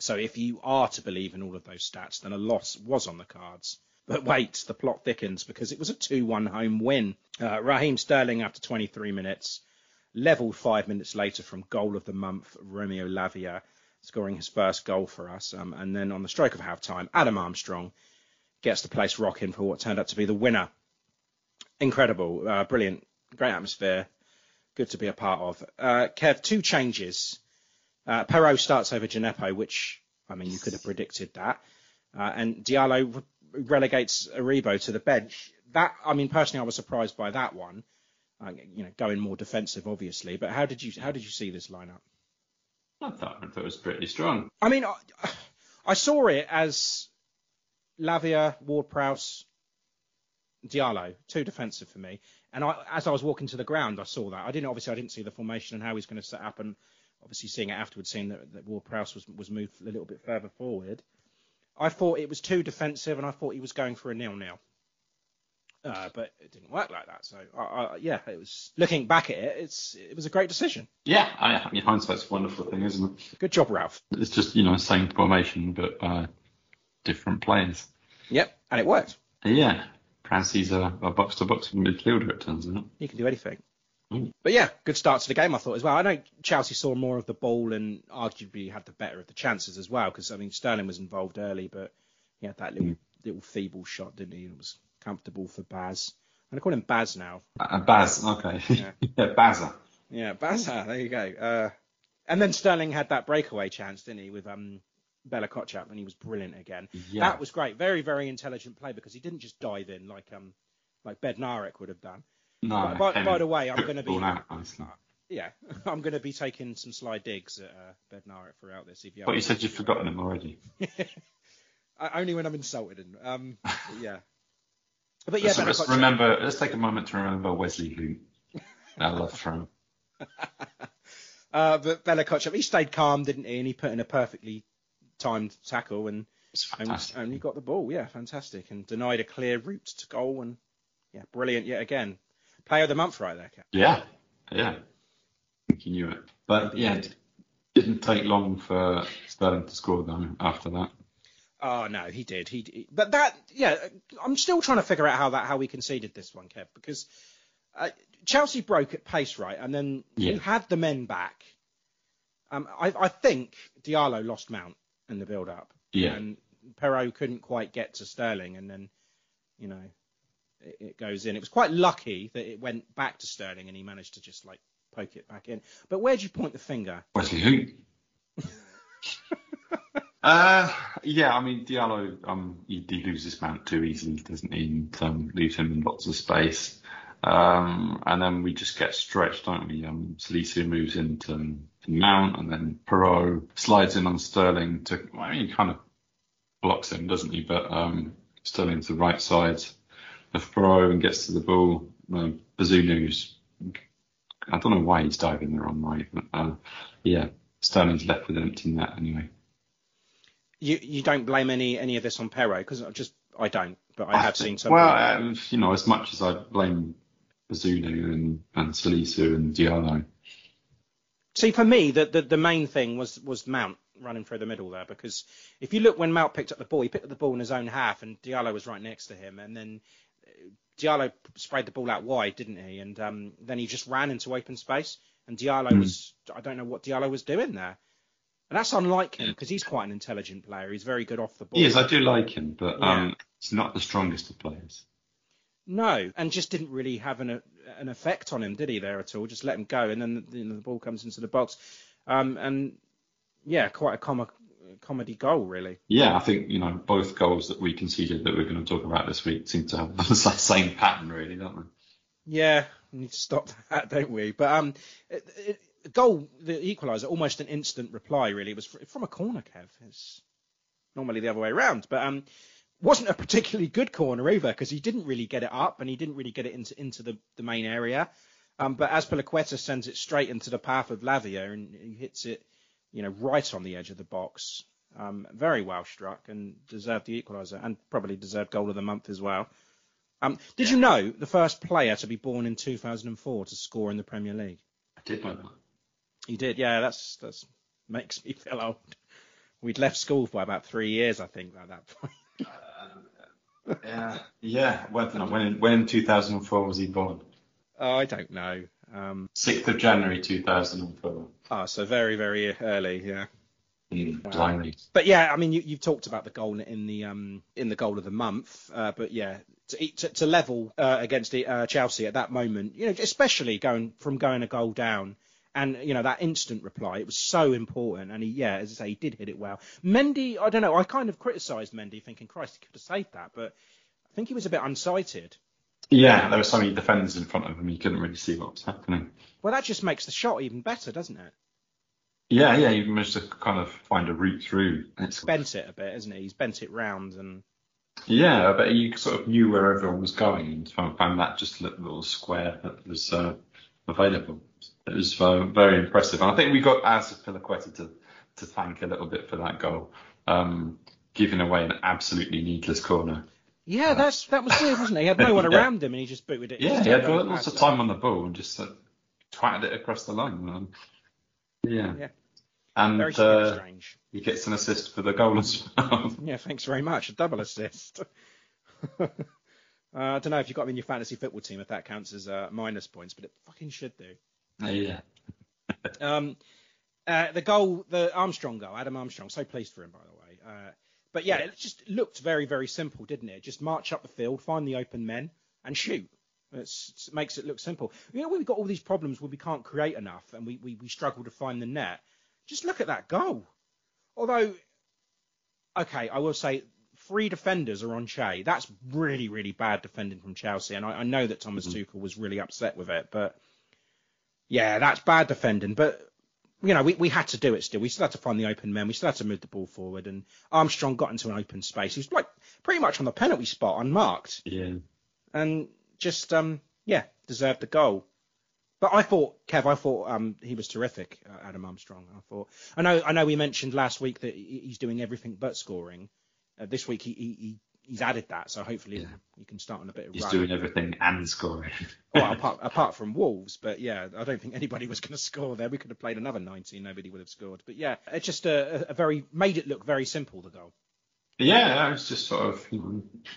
So if you are to believe in all of those stats, then a loss was on the cards. But wait, the plot thickens because it was a 2-1 home win. Uh, Raheem Sterling, after 23 minutes, levelled five minutes later from goal of the month, Romeo Lavia, scoring his first goal for us. Um, and then on the stroke of half time, Adam Armstrong gets the place rocking for what turned out to be the winner. Incredible, uh, brilliant, great atmosphere, good to be a part of. Uh, Kev, two changes. Uh, Perraud starts over Djenepo, which, I mean, you could have predicted that. Uh, and Diallo relegates Aribo to the bench. That I mean, personally, I was surprised by that one. Uh, you know, going more defensive, obviously. But how did you how did you see this lineup? I thought, I thought it was pretty strong. I mean, I, I saw it as Lavia, Ward-Prowse, Diallo, too defensive for me. And I, as I was walking to the ground, I saw that. I didn't obviously I didn't see the formation and how he's going to set up, and obviously seeing it afterwards, seeing that, that Ward-Prowse was was moved a little bit further forward. I thought it was too defensive, and I thought he was going for a nil-nil. Uh, but it didn't work like that. So yeah, it was looking back at it, it's it was a great decision. Yeah, I, mean hindsight's a wonderful thing, isn't it? Good job, Ralph. It's just you know same formation but uh, different players. Yep, and it worked. Yeah, Prowsey's a, a box to box midfielder. It turns out. He can do anything. But yeah, good start to the game, I thought as well. I know Chelsea saw more of the ball and arguably had the better of the chances as well because I mean Sterling was involved early, but he had that little mm. little feeble shot, didn't he? It was comfortable for Baz. And I'm call him Baz now. Uh, Baz, okay. Yeah, yeah Bazza. Yeah, Bazza. There you go. Uh, and then Sterling had that breakaway chance, didn't he, with um Bella Kotchap, and he was brilliant again. Yeah. That was great. Very, very intelligent play because he didn't just dive in like um like Bednarek would have done. No. By, by the way, I'm going to be. Out, yeah, I'm going to be taking some sly digs at uh, Bednarek throughout this. If you but you said you've forgotten them already. Only when I'm insulted. And, um, yeah. But yeah, let's, let's remember. Let's take a moment to remember Wesley Luke. I love from. uh, but Bella he stayed calm, didn't he? And he put in a perfectly timed tackle and only got the ball. Yeah, fantastic. And denied a clear route to goal. And yeah, brilliant yet again. Player of the month right there, Cap. Yeah, yeah. I think he knew it. But yeah, it didn't take long for Sterling to score though after that. Oh no, he did. He, but that yeah, I'm still trying to figure out how that how we conceded this one, Kev, because uh, Chelsea broke at pace, right, and then Yeah. we had the men back. Um, I, I think Diallo lost Mount in the build-up, Yeah. and Perraud couldn't quite get to Sterling, and then you know it, goes in. It was quite lucky that it went back to Sterling, and he managed to just like poke it back in. But where do you point the finger? Wesley who? uh, yeah, I mean Diallo, um, he, he loses Mount too easily, doesn't he? And um, leaves him in lots of space. Um, and then we just get stretched, don't we? Um, Salisu moves into to Mount, and then Perraud slides in on Sterling to, I mean, he kind of blocks him, doesn't he? But um, Sterling to the right side Perraud and gets to the ball. Uh, Bazunu's, I don't know why he's diving the wrong way, but uh, yeah, Sterling's left with an empty net anyway. You you don't blame any any of this on Perraud because I just I don't, but I have seen some. Well, um, you know, as much as I blame Bazunu and, and Salisu and Diallo, See, for me, the, the the main thing was was Mount running through the middle there because if you look when Mount picked up the ball, he picked up the ball in his own half and Diallo was right next to him, and then uh, Diallo sprayed the ball out wide, didn't he? And um, then he just ran into open space, and Diallo Mm. was I don't know what Diallo was doing there. And that's unlike him because he's quite an intelligent player. He's very good off the ball. yes, I do like him, but Yeah. um, he's not the strongest of players. No, and just didn't really have an an effect on him, did he? There at all? Just let him go, and then you know, the ball comes into the box, um, and yeah, quite a com- comedy goal, really. Yeah, I think you know both goals that we conceded that we're going to talk about this week seem to have the same pattern, really, don't they? Yeah, we need to stop that, don't we? But um, it, it, the goal, the equaliser, almost an instant reply, really. It was from a corner, Kev. It's normally the other way around, but um, wasn't a particularly good corner either because he didn't really get it up and he didn't really get it into into the, the main area. Um, but Azpilicueta sends it straight into the path of Lavia and he hits it, you know, right on the edge of the box. Um, very well struck and deserved the equaliser and probably deserved goal of the month as well. Um, did you know the first player to be born in 2004 to score in the Premier League? I did know that. You did, yeah. That's that's makes me feel old. We'd left school by about three years, I think, at that point. Yeah, yeah. When, when, when in 2004 was he born? Oh, I don't know. Um, 6th of January 2004. oh, so very, very early, yeah. Mm. But yeah, I mean, you, you've talked about the goal in the um in the goal of the month, uh, but yeah, to, to, to level uh, against the, uh, Chelsea at that moment, you know, especially going from going a goal down. And you know that instant reply, it was so important. And he, yeah, as I say, he did hit it well. Mendy, I don't know. I kind of criticised Mendy, thinking, Christ, he could have saved that, but I think he was a bit unsighted. Yeah, there were so many defenders in front of him, he couldn't really see what was happening. Well, that just makes the shot even better, doesn't it? Yeah, yeah, you managed to kind of find a route through. It's, Bent it a bit, isn't he? He's bent it round, and yeah, but you sort of knew where everyone was going and found, that just little, little square that was uh, available. It was uh, very impressive. And I think we got Azpilicueta to, to thank a little bit for that goal, um, giving away an absolutely needless corner. Yeah, that's that was weird, wasn't it? He had no one Yeah. around him, and he just booted it. Yeah, he had lots of time on the ball and just uh, twatted it across the line. Um, yeah. Yeah. And Very uh, strange. he gets an assist for the goal as well. Yeah, thanks very much. A double assist. uh, I don't know if you've got him in your fantasy football team, if that counts as uh, minus points, but it fucking should do. yeah. Um, uh, the goal, the Armstrong goal, Adam Armstrong, so pleased for him, by the way. Uh, but yeah, it just looked very, very simple, didn't it? Just march up the field, find the open men, and shoot. It's, it makes it look simple. You know, we've got all these problems where we can't create enough and we, we, we struggle to find the net. Just look at that goal. Although, okay, I will say three defenders are on Che. That's really, really bad defending from Chelsea. And I, I know that Thomas mm-hmm. Tuchel was really upset with it, but yeah, that's bad defending. But you know, we, we had to do it still. We still had to find the open men. We still had to move the ball forward. And Armstrong got into an open space. He was like pretty much on the penalty spot, unmarked, Yeah. and just um yeah, deserved the goal. But I thought, Kev, I thought um, he was terrific, uh, Adam Armstrong. I thought, I know, I know, we mentioned last week that he's doing everything but scoring. Uh, this week he, he, he he's added that, so hopefully yeah. he can start on a bit of. He's run. He's doing everything and scoring. well, apart, apart from Wolves, but yeah, I don't think anybody was going to score there. We could have played another 90, nobody would have scored. But yeah, it just a, a very made it look very simple the goal. Yeah, it was just sort of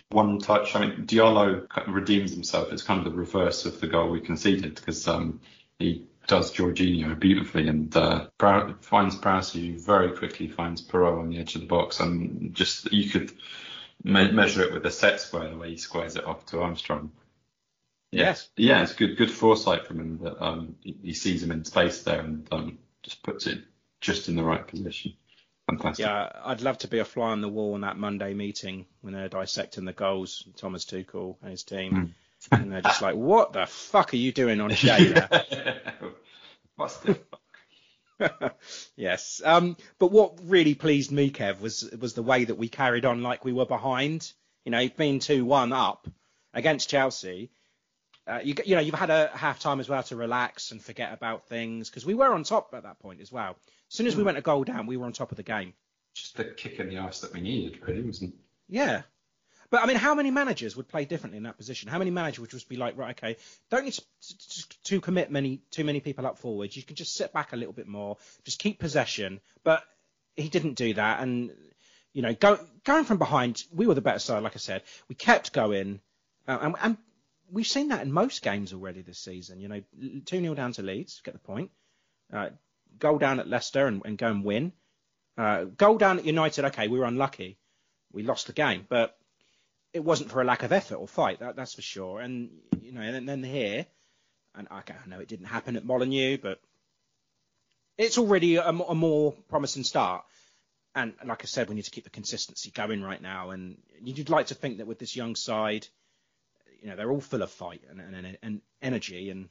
one touch. I mean, Diallo redeems himself. It's kind of the reverse of the goal we conceded because um, he does Jorginho beautifully and uh, finds Prowse, very quickly finds Perraud on the edge of the box, and just you could me- measure it with a set square the way he squares it off to Armstrong. Yes. Yeah, it's good good foresight from him that um, he, sees him in space there and um, just puts it just in the right position. Fantastic. Yeah, I'd love to be a fly on the wall in that Monday meeting when they're dissecting the goals, Thomas Tuchel and his team. Mm. and they're just like, what the fuck are you doing on there? What's the fuck? yes. Um, but what really pleased me, Kev, was was the way that we carried on like we were behind. You know, being two one up against Chelsea. Uh, you, you know, you've had a half time as well to relax and forget about things because we were on top at that point as well. As soon as we hmm. went a goal down, we were on top of the game. Just the kick in the arse that we needed, really, wasn't? Yeah, but I mean, how many managers would play differently in that position? How many managers would just be like, right, okay, don't need to, commit many too many people up forward. You can just sit back a little bit more, just keep possession. But he didn't do that, and you know, go, going from behind, we were the better side. Like I said, we kept going, uh, and, and we've seen that in most games already this season. You know, two 0 down to Leeds, get the point. Uh, goal down at Leicester and, and go and win. Uh, goal down at United, okay, we were unlucky. We lost the game, but it wasn't for a lack of effort or fight, that, that's for sure. And you know, and then here, and I know it didn't happen at Molineux, but it's already a, a, more promising start. And like I said, we need to keep the consistency going right now. And you'd like to think that with this young side, you know, they're all full of fight and, and, and energy, and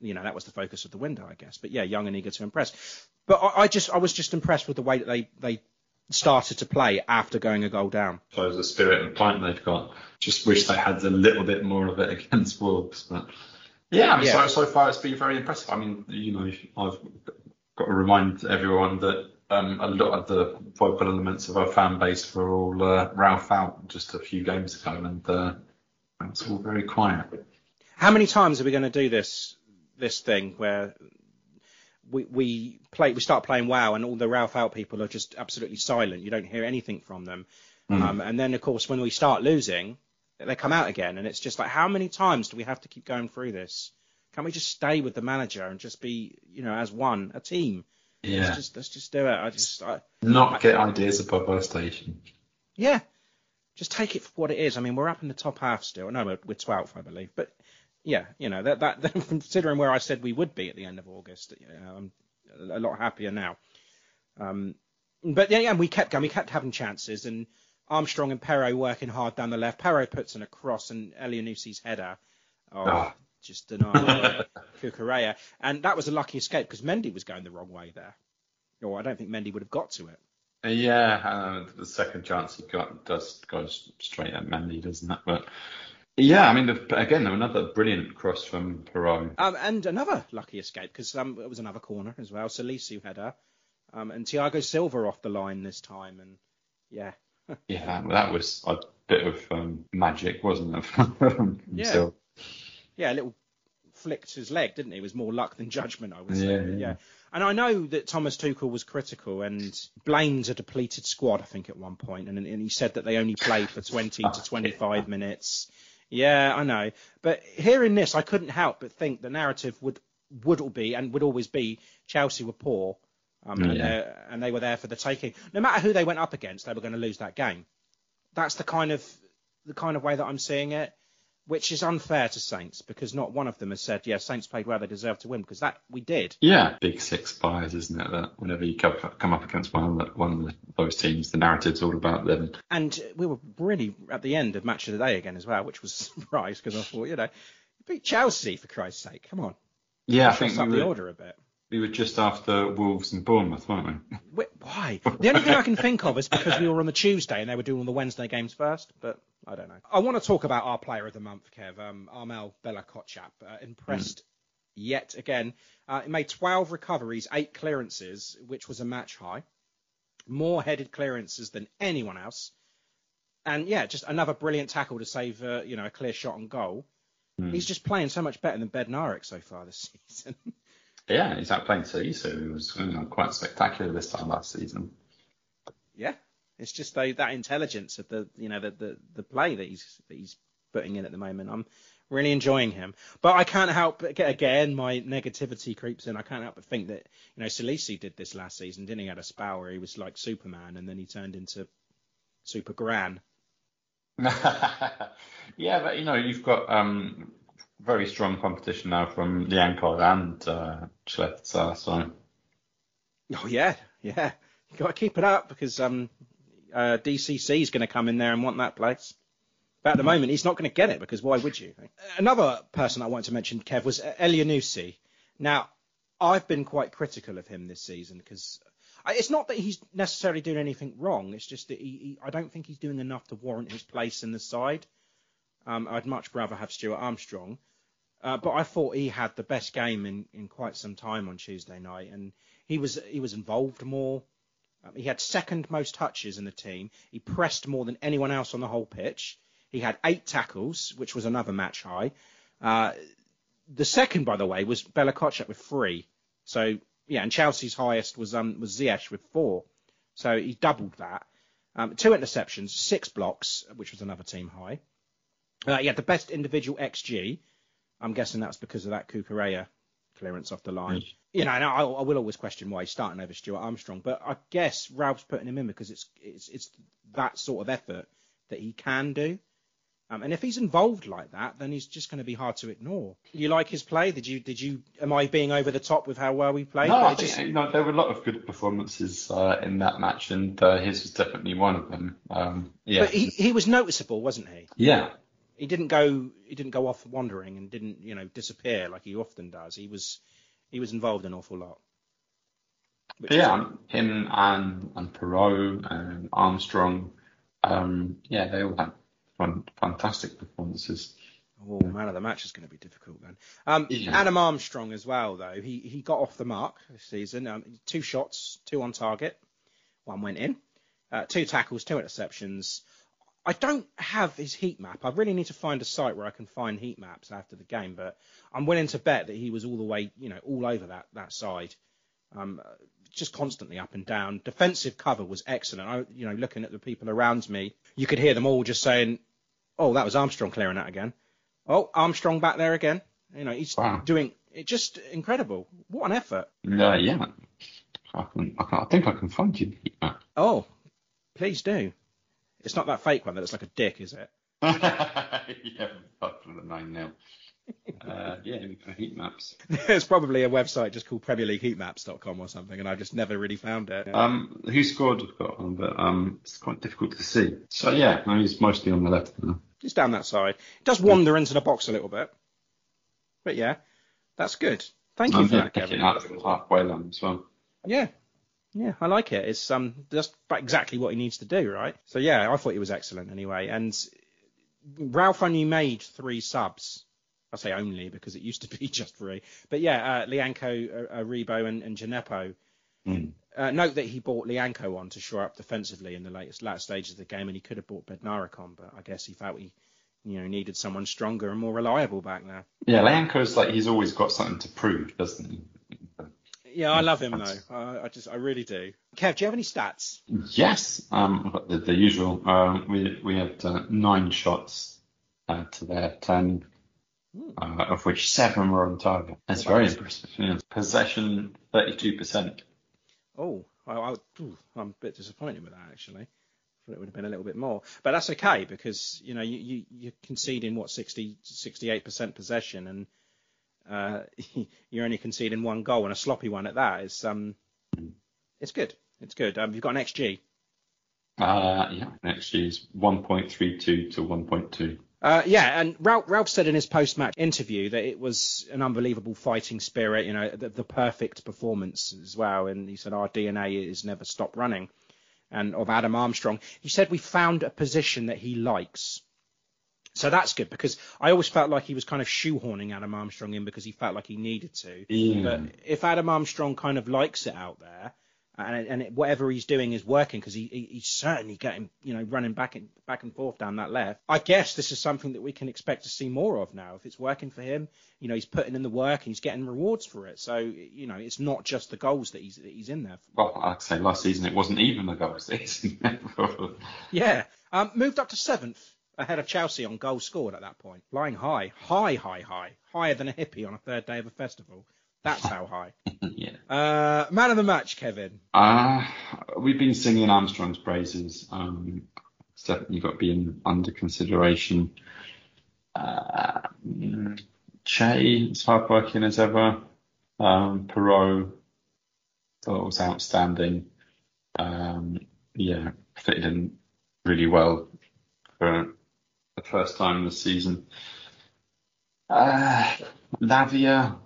you know that was the focus of the window, I guess. But yeah, young and eager to impress. But I, I just, I was just impressed with the way that they they started to play after going a goal down. Suppose the spirit and point they've got. Just wish they had a little bit more of it against Wolves. But yeah, I mean, yeah. So, so far it's been very impressive. I mean, you know, I've got to remind everyone that um, a lot of the vocal elements of our fan base were all uh, Ralph out just a few games ago, and uh, it's all very quiet. How many times are we going to do this this thing where we, we play we start playing WoW and all the Ralph out people are just absolutely silent. You don't hear anything from them. Mm. Um, and then of course when we start losing, they come out again, and it's just like how many times do we have to keep going through this? Can't we just stay with the manager and just be you know as one a team? Yeah. Let's just let's just do it. I just I, not I, get ideas above our station. Yeah. Just take it for what it is. I mean, we're up in the top half still. No, we're, we're 12th, I believe. But yeah, you know that that considering where I said we would be at the end of August, you know, I'm a lot happier now. Um, but yeah, and we kept going, we kept having chances, and Armstrong and Perraud working hard down the left. Perraud puts in a cross, and Elyounoussi's header, oh, oh. just denied Cucurella, and that was a lucky escape because Mendy was going the wrong way there. Or I don't think Mendy would have got to it. Yeah, uh, the second chance he got does goes straight at Mendy, doesn't it? But yeah, I mean, again, another brilliant cross from Perraud. Um, and another lucky escape because um, it was another corner as well. Salisu header, um, and Thiago Silva off the line this time, and yeah. yeah, that was a bit of um, magic, wasn't it? yeah. Yeah, a little flicked his leg, didn't he? It was more luck than judgment, I would say. Yeah, yeah. yeah. And I know that Thomas Tuchel was critical and blamed a depleted squad, I think, at one point, and, and he said that they only played for 20 to 25 minutes. Yeah, I know. But hearing this, I couldn't help but think the narrative would would all be and would always be Chelsea were poor, um, and, and, they were there for the taking. No matter who they went up against, they were going to lose that game. That's the kind of the kind of way that I'm seeing it which is unfair to Saints because not one of them has said, yeah, Saints played well, they deserve to win because that we did. Yeah, big six bias, isn't it? That whenever you come up against one of, one of those teams, the narrative's all about them. And we were really at the end of match of the day again as well, which was a surprise because I thought, you know, beat Chelsea for Christ's sake, come on. Yeah, I think up we the order a bit. We were just after Wolves and Bournemouth, weren't we? Wait, why? The only thing I can think of is because we were on the Tuesday and they were doing all the Wednesday games first, but I don't know. I want to talk about our player of the month, Kev. Um, Armel Bella Kotchap. Uh, impressed. Mm. yet again. Uh, he made 12 recoveries, eight clearances, which was a match high. More headed clearances than anyone else. And yeah, just another brilliant tackle to save, uh, you know, a clear shot on goal. Hmm. He's just playing so much better than Bednarek so far this season. Yeah, he's out playing Sisu, who was you know, quite spectacular this time last season. yeah, it's just though that intelligence of the, you know, the, the, the play that he's that he's putting in at the moment. I'm really enjoying him, but I can't help but get again my negativity creeps in. I can't help but think that you know Salisu did this last season, didn't he? Had a spell where he was like Superman, and then he turned into Super Gran. yeah, but you know, you've got um, very strong competition now from Lyanco and uh, so Oh yeah, yeah. You've got to keep it up because um, uh, DCC is going to come in there and want that place. But at the moment, he's not going to get it because why would you? Another person I wanted to mention, Kev, was Elyounoussi. Now, I've been quite critical of him this season because it's not that he's necessarily doing anything wrong. It's just that he, he I don't think he's doing enough to warrant his place in the side. Um, I'd much rather have Stuart Armstrong. Uh, but I thought he had the best game in, in quite some time on Tuesday night, and he was he was involved more. Um, he had second most touches in the team. He pressed more than anyone else on the whole pitch. He had eight tackles, which was another match high. Uh, the second, by the way, was Bella Kotchap with three. So yeah, and Chelsea's highest was um was Ziyech with four. So he doubled that. Um, two interceptions, six blocks, which was another team high. Uh, he had the best individual XG. I'm guessing that's because of that Cucurella clearance off the line. You know, and I, I will always question why he's starting over Stuart Armstrong, but I guess Ralph's putting him in because it's it's it's that sort of effort that he can do. Um, and if he's involved like that, then he's just going to be hard to ignore. You like his play? Did you did you am I being over the top with how well we played? No, But I it think, just- you know, there were a lot of good performances uh, in that match, and uh, his was definitely one of them. Um, yeah, But he, he was noticeable, wasn't he? yeah, He didn't go he didn't go off wandering and didn't you know disappear like he often does. He was he was involved an awful lot. Which But is- yeah, him and and Perraud and Armstrong, um, yeah, they all had fun, fantastic performances. Oh, man of the match is going to be difficult then. Um, Yeah. Adam Armstrong as well, though. He he got off the mark this season. Um, two shots, two on target, one went in. Uh, two tackles, two interceptions. I don't have his heat map. I really need to find a site where I can find heat maps after the game, but I'm willing to bet that he was all the way, you know, all over that that side. Um, just constantly up and down. Defensive cover was excellent. I, you know, looking at the people around me, you could hear them all just saying, "Oh, that was Armstrong clearing that again." Oh, Armstrong back there again. You know, he's Wow. doing it just incredible. What an effort. Uh, yeah, I can, I can, I think I can find you the heat map. Oh, please do. It's not that fake one that looks like a dick, is it? yeah, apart from the nine nil. Uh, yeah, we've heat maps. There's probably a website just called Premier League PremierLeagueHeatMaps.com or something, and I just never really found it. Um, who scored? I've got one, but um, it's quite difficult to see. So yeah, no, he's mostly on the left now. Just down that side. It does wander into the box a little bit. But yeah, that's good. Thank you Um, for yeah, that, Kevin. out the halfway line as well. Yeah. Yeah, I like it. It's um that's exactly what he needs to do, right? So yeah, I thought he was excellent anyway. And Ralph only made three subs. I say only because it used to be just three. But yeah, uh, Lyanco, uh, Aribo, and, and Djenepo. Mm. Uh, note that he bought Lyanco on to shore up defensively in the latest latter stages of the game, and he could have bought Bednarek on, but I guess he felt he, you know, needed someone stronger and more reliable back there. Yeah, Lyanco's like he's always got something to prove, doesn't he? Yeah, I love him though. I, I just, I really do. Kev, do you have any stats? Yes, um, the, the usual. Um, we we had uh, nine shots uh, to their ten, uh, of which seven were on target. That's very impressive. Yeah. Possession thirty-two percent. Oh, I, I, I'm a bit disappointed with that actually. Thought it would have been a little bit more, but that's okay because you know you, you you're conceding what 60 68 percent possession and uh, you're only conceding one goal and a sloppy one at that. It's um, it's good. It's good. Um, you've got an XG. Uh, yeah, next point three two to one point two. Uh, yeah, and Ralph, Ralph said in his post-match interview that it was an unbelievable fighting spirit, you know, the, the perfect performance as well. And he said our DNA is never stop running. And of Adam Armstrong, he said we found a position that he likes. So that's good because I always felt like he was kind of shoehorning Adam Armstrong in because he felt like he needed to. Yeah. But if Adam Armstrong kind of likes it out there, and, and it, whatever he's doing is working because he, he, he's certainly getting you know running back and back and forth down that left. I guess this is something that we can expect to see more of now. If it's working for him, you know he's putting in the work and he's getting rewards for it. So you know it's not just the goals that he's that he's in there. For. Well, I'd say last season it wasn't even the goals season. Yeah, um, moved up to seventh ahead of Chelsea on goals scored at that point. Flying high, high, high, high, higher than a hippie on a third day of a festival. That's how high. yeah. Uh, man of the match, Kevin. Uh, we've been singing Armstrong's praises. Um, it's definitely got to be in, under consideration. Uh, Che, as hardworking as ever. Um, Perraud, thought it was outstanding. Um, yeah, fitted in really well for the first time this season. Uh, Lavia,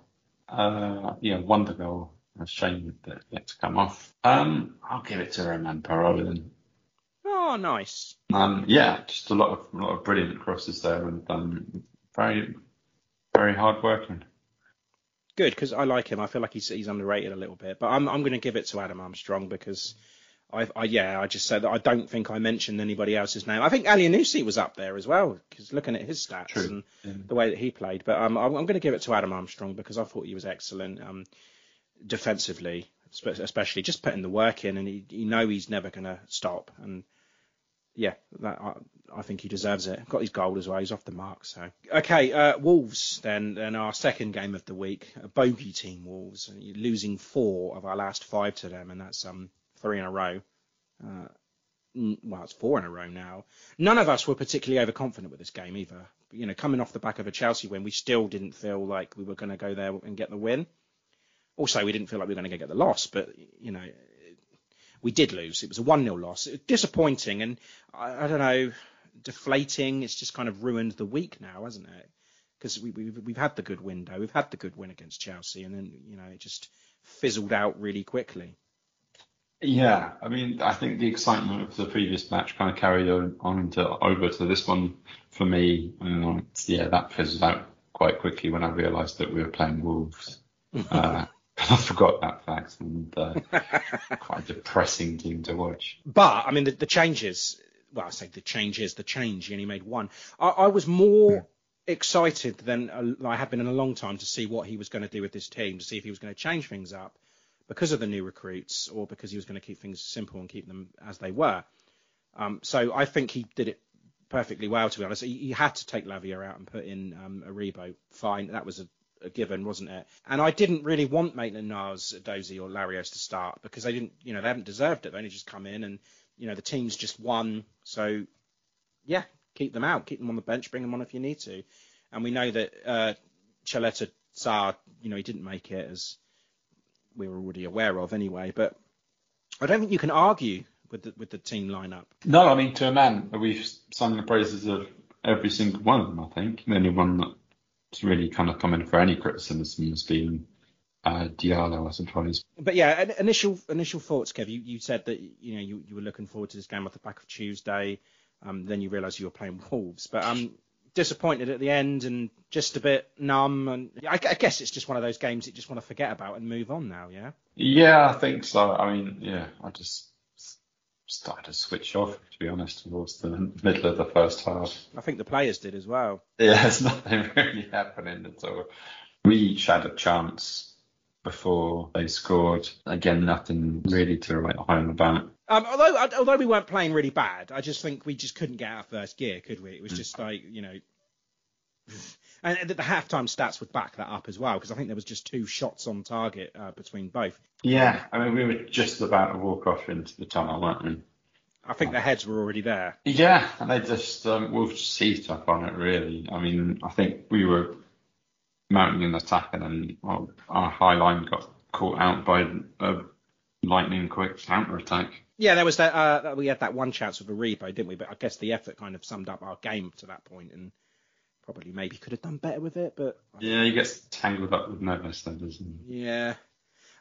uh, yeah, wonder goal. A shame that it had to come off. Um, I'll give it to Romain Perraud then. Oh, nice. Um, yeah, just a lot of a lot of brilliant crosses there and um, very very hard working. Good because I like him. I feel like he's he's underrated a little bit, but I'm I'm going to give it to Adam Armstrong because I, I yeah I just said that I don't think I mentioned anybody else's name. I think Elyounoussi was up there as well because looking at his stats True. and Yeah. the way that he played. But um, I'm, I'm going to give it to Adam Armstrong because I thought he was excellent um, defensively, especially just putting the work in, and he, you know he's never going to stop. And yeah, that, I, I think he deserves it. Got his goal as well. He's off the mark. So okay, uh, Wolves then. Then our second game of the week, a bogey team Wolves, losing four of our last five to them, and that's um three in a row. Uh, well, it's four in a row now. None of us were particularly overconfident with this game either. You know, coming off the back of a Chelsea win, we still didn't feel like we were going to go there and get the win. Also, we didn't feel like we were going to get the loss, but you know, we did lose. It was a one 0 loss. Disappointing, and I, I don't know, deflating. It's just kind of ruined the week now, hasn't it? Because we, we've we've had the good window, we've had the good win against Chelsea, and then you know it just fizzled out really quickly. Yeah, I mean, I think the excitement of the previous match kind of carried on, on into over to this one for me. And um, yeah, that fizzled out quite quickly when I realised that we were playing Wolves. uh, I forgot that fact, and uh, quite a depressing team to watch. But I mean, the, the changes. Well, I say the changes. The change. He only made one. I, I was more excited than uh, I had been in a long time to see what he was going to do with this team, to see if he was going to change things up because of the new recruits or because he was going to keep things simple and keep them as they were. Um, so I think he did it perfectly well. To be honest, he, he had to take Lavia out and put in um, Aribo. Fine, that was a, a given, wasn't it? And I didn't really want Maitland Niles, Edozie, or Larios to start because they didn't, you know, they haven't deserved it. They only just come in and, you know, the team's just won. So, yeah, keep them out, keep them on the bench, bring them on if you need to. And we know that uh, Chaleta Tsar, you know, he didn't make it as we were already aware of anyway. But I don't think you can argue with the with the team lineup. No, I mean, to a man, we've sung the praises of every single one of them, I think. The only one that's really kind of come in for any criticism has been uh, Diallo, I suppose. But yeah, in- initial initial thoughts, Kev. You, you said that you know you, you were looking forward to this game off the back of Tuesday. Um, then you realised you were playing Wolves, but um, disappointed at the end and just a bit numb. And I, I guess it's just one of those games that you just want to forget about and move on now. Yeah. Yeah, I think so. I mean, yeah, I just started to switch off, to be honest, towards the middle of the first half. I think the players did as well. Yeah, there's nothing really happening at all. We each had a chance before they scored. Again, nothing really to write home about. Um, although although we weren't playing really bad, I just think we just couldn't get our first gear, could we? It was just like you know, and the, the halftime stats would back that up as well because I think there was just two shots on target uh, between both. Yeah, I mean, we were just about to walk off into the tunnel, weren't we? I think their heads were already there. Yeah, and they just um, Wolves seized up on it really. I mean, I think we were mounting an attack, and then well, our high line got caught out by a lightning quick counter attack. Yeah, there was that. Uh, we had that one chance with Aribo, didn't we? But I guess the effort kind of summed up our game to that point, and probably maybe could have done better with it. But Yeah, he gets tangled up with Neves, then, doesn't he? yeah,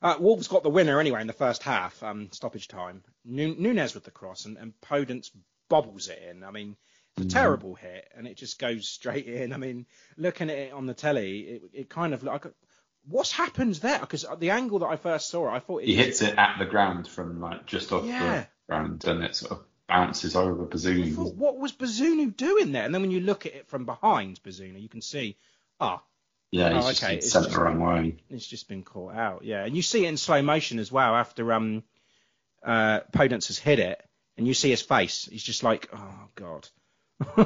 uh, Wolves got the winner anyway in the first half, um, stoppage time. Nunes with the cross, and, and Podence bobbles it in. I mean, It's a terrible hit, and it just goes straight in. I mean, looking at it on the telly, it, it kind of like what's happened there? Because the angle that I first saw, it, I thought it he hits it at the ground from like just off Yeah. the ground, and it sort of bounces over Bazunu. thought, what was Bazunu doing there? And then when you look at it from behind Bazunu, you can see, ah, Yeah, he's Oh, just okay, it's sent just- the wrong way. it's just been caught out. Yeah, and you see it in slow motion as well after um, uh, Podence has hit it, and you see his face. He's just like, oh god.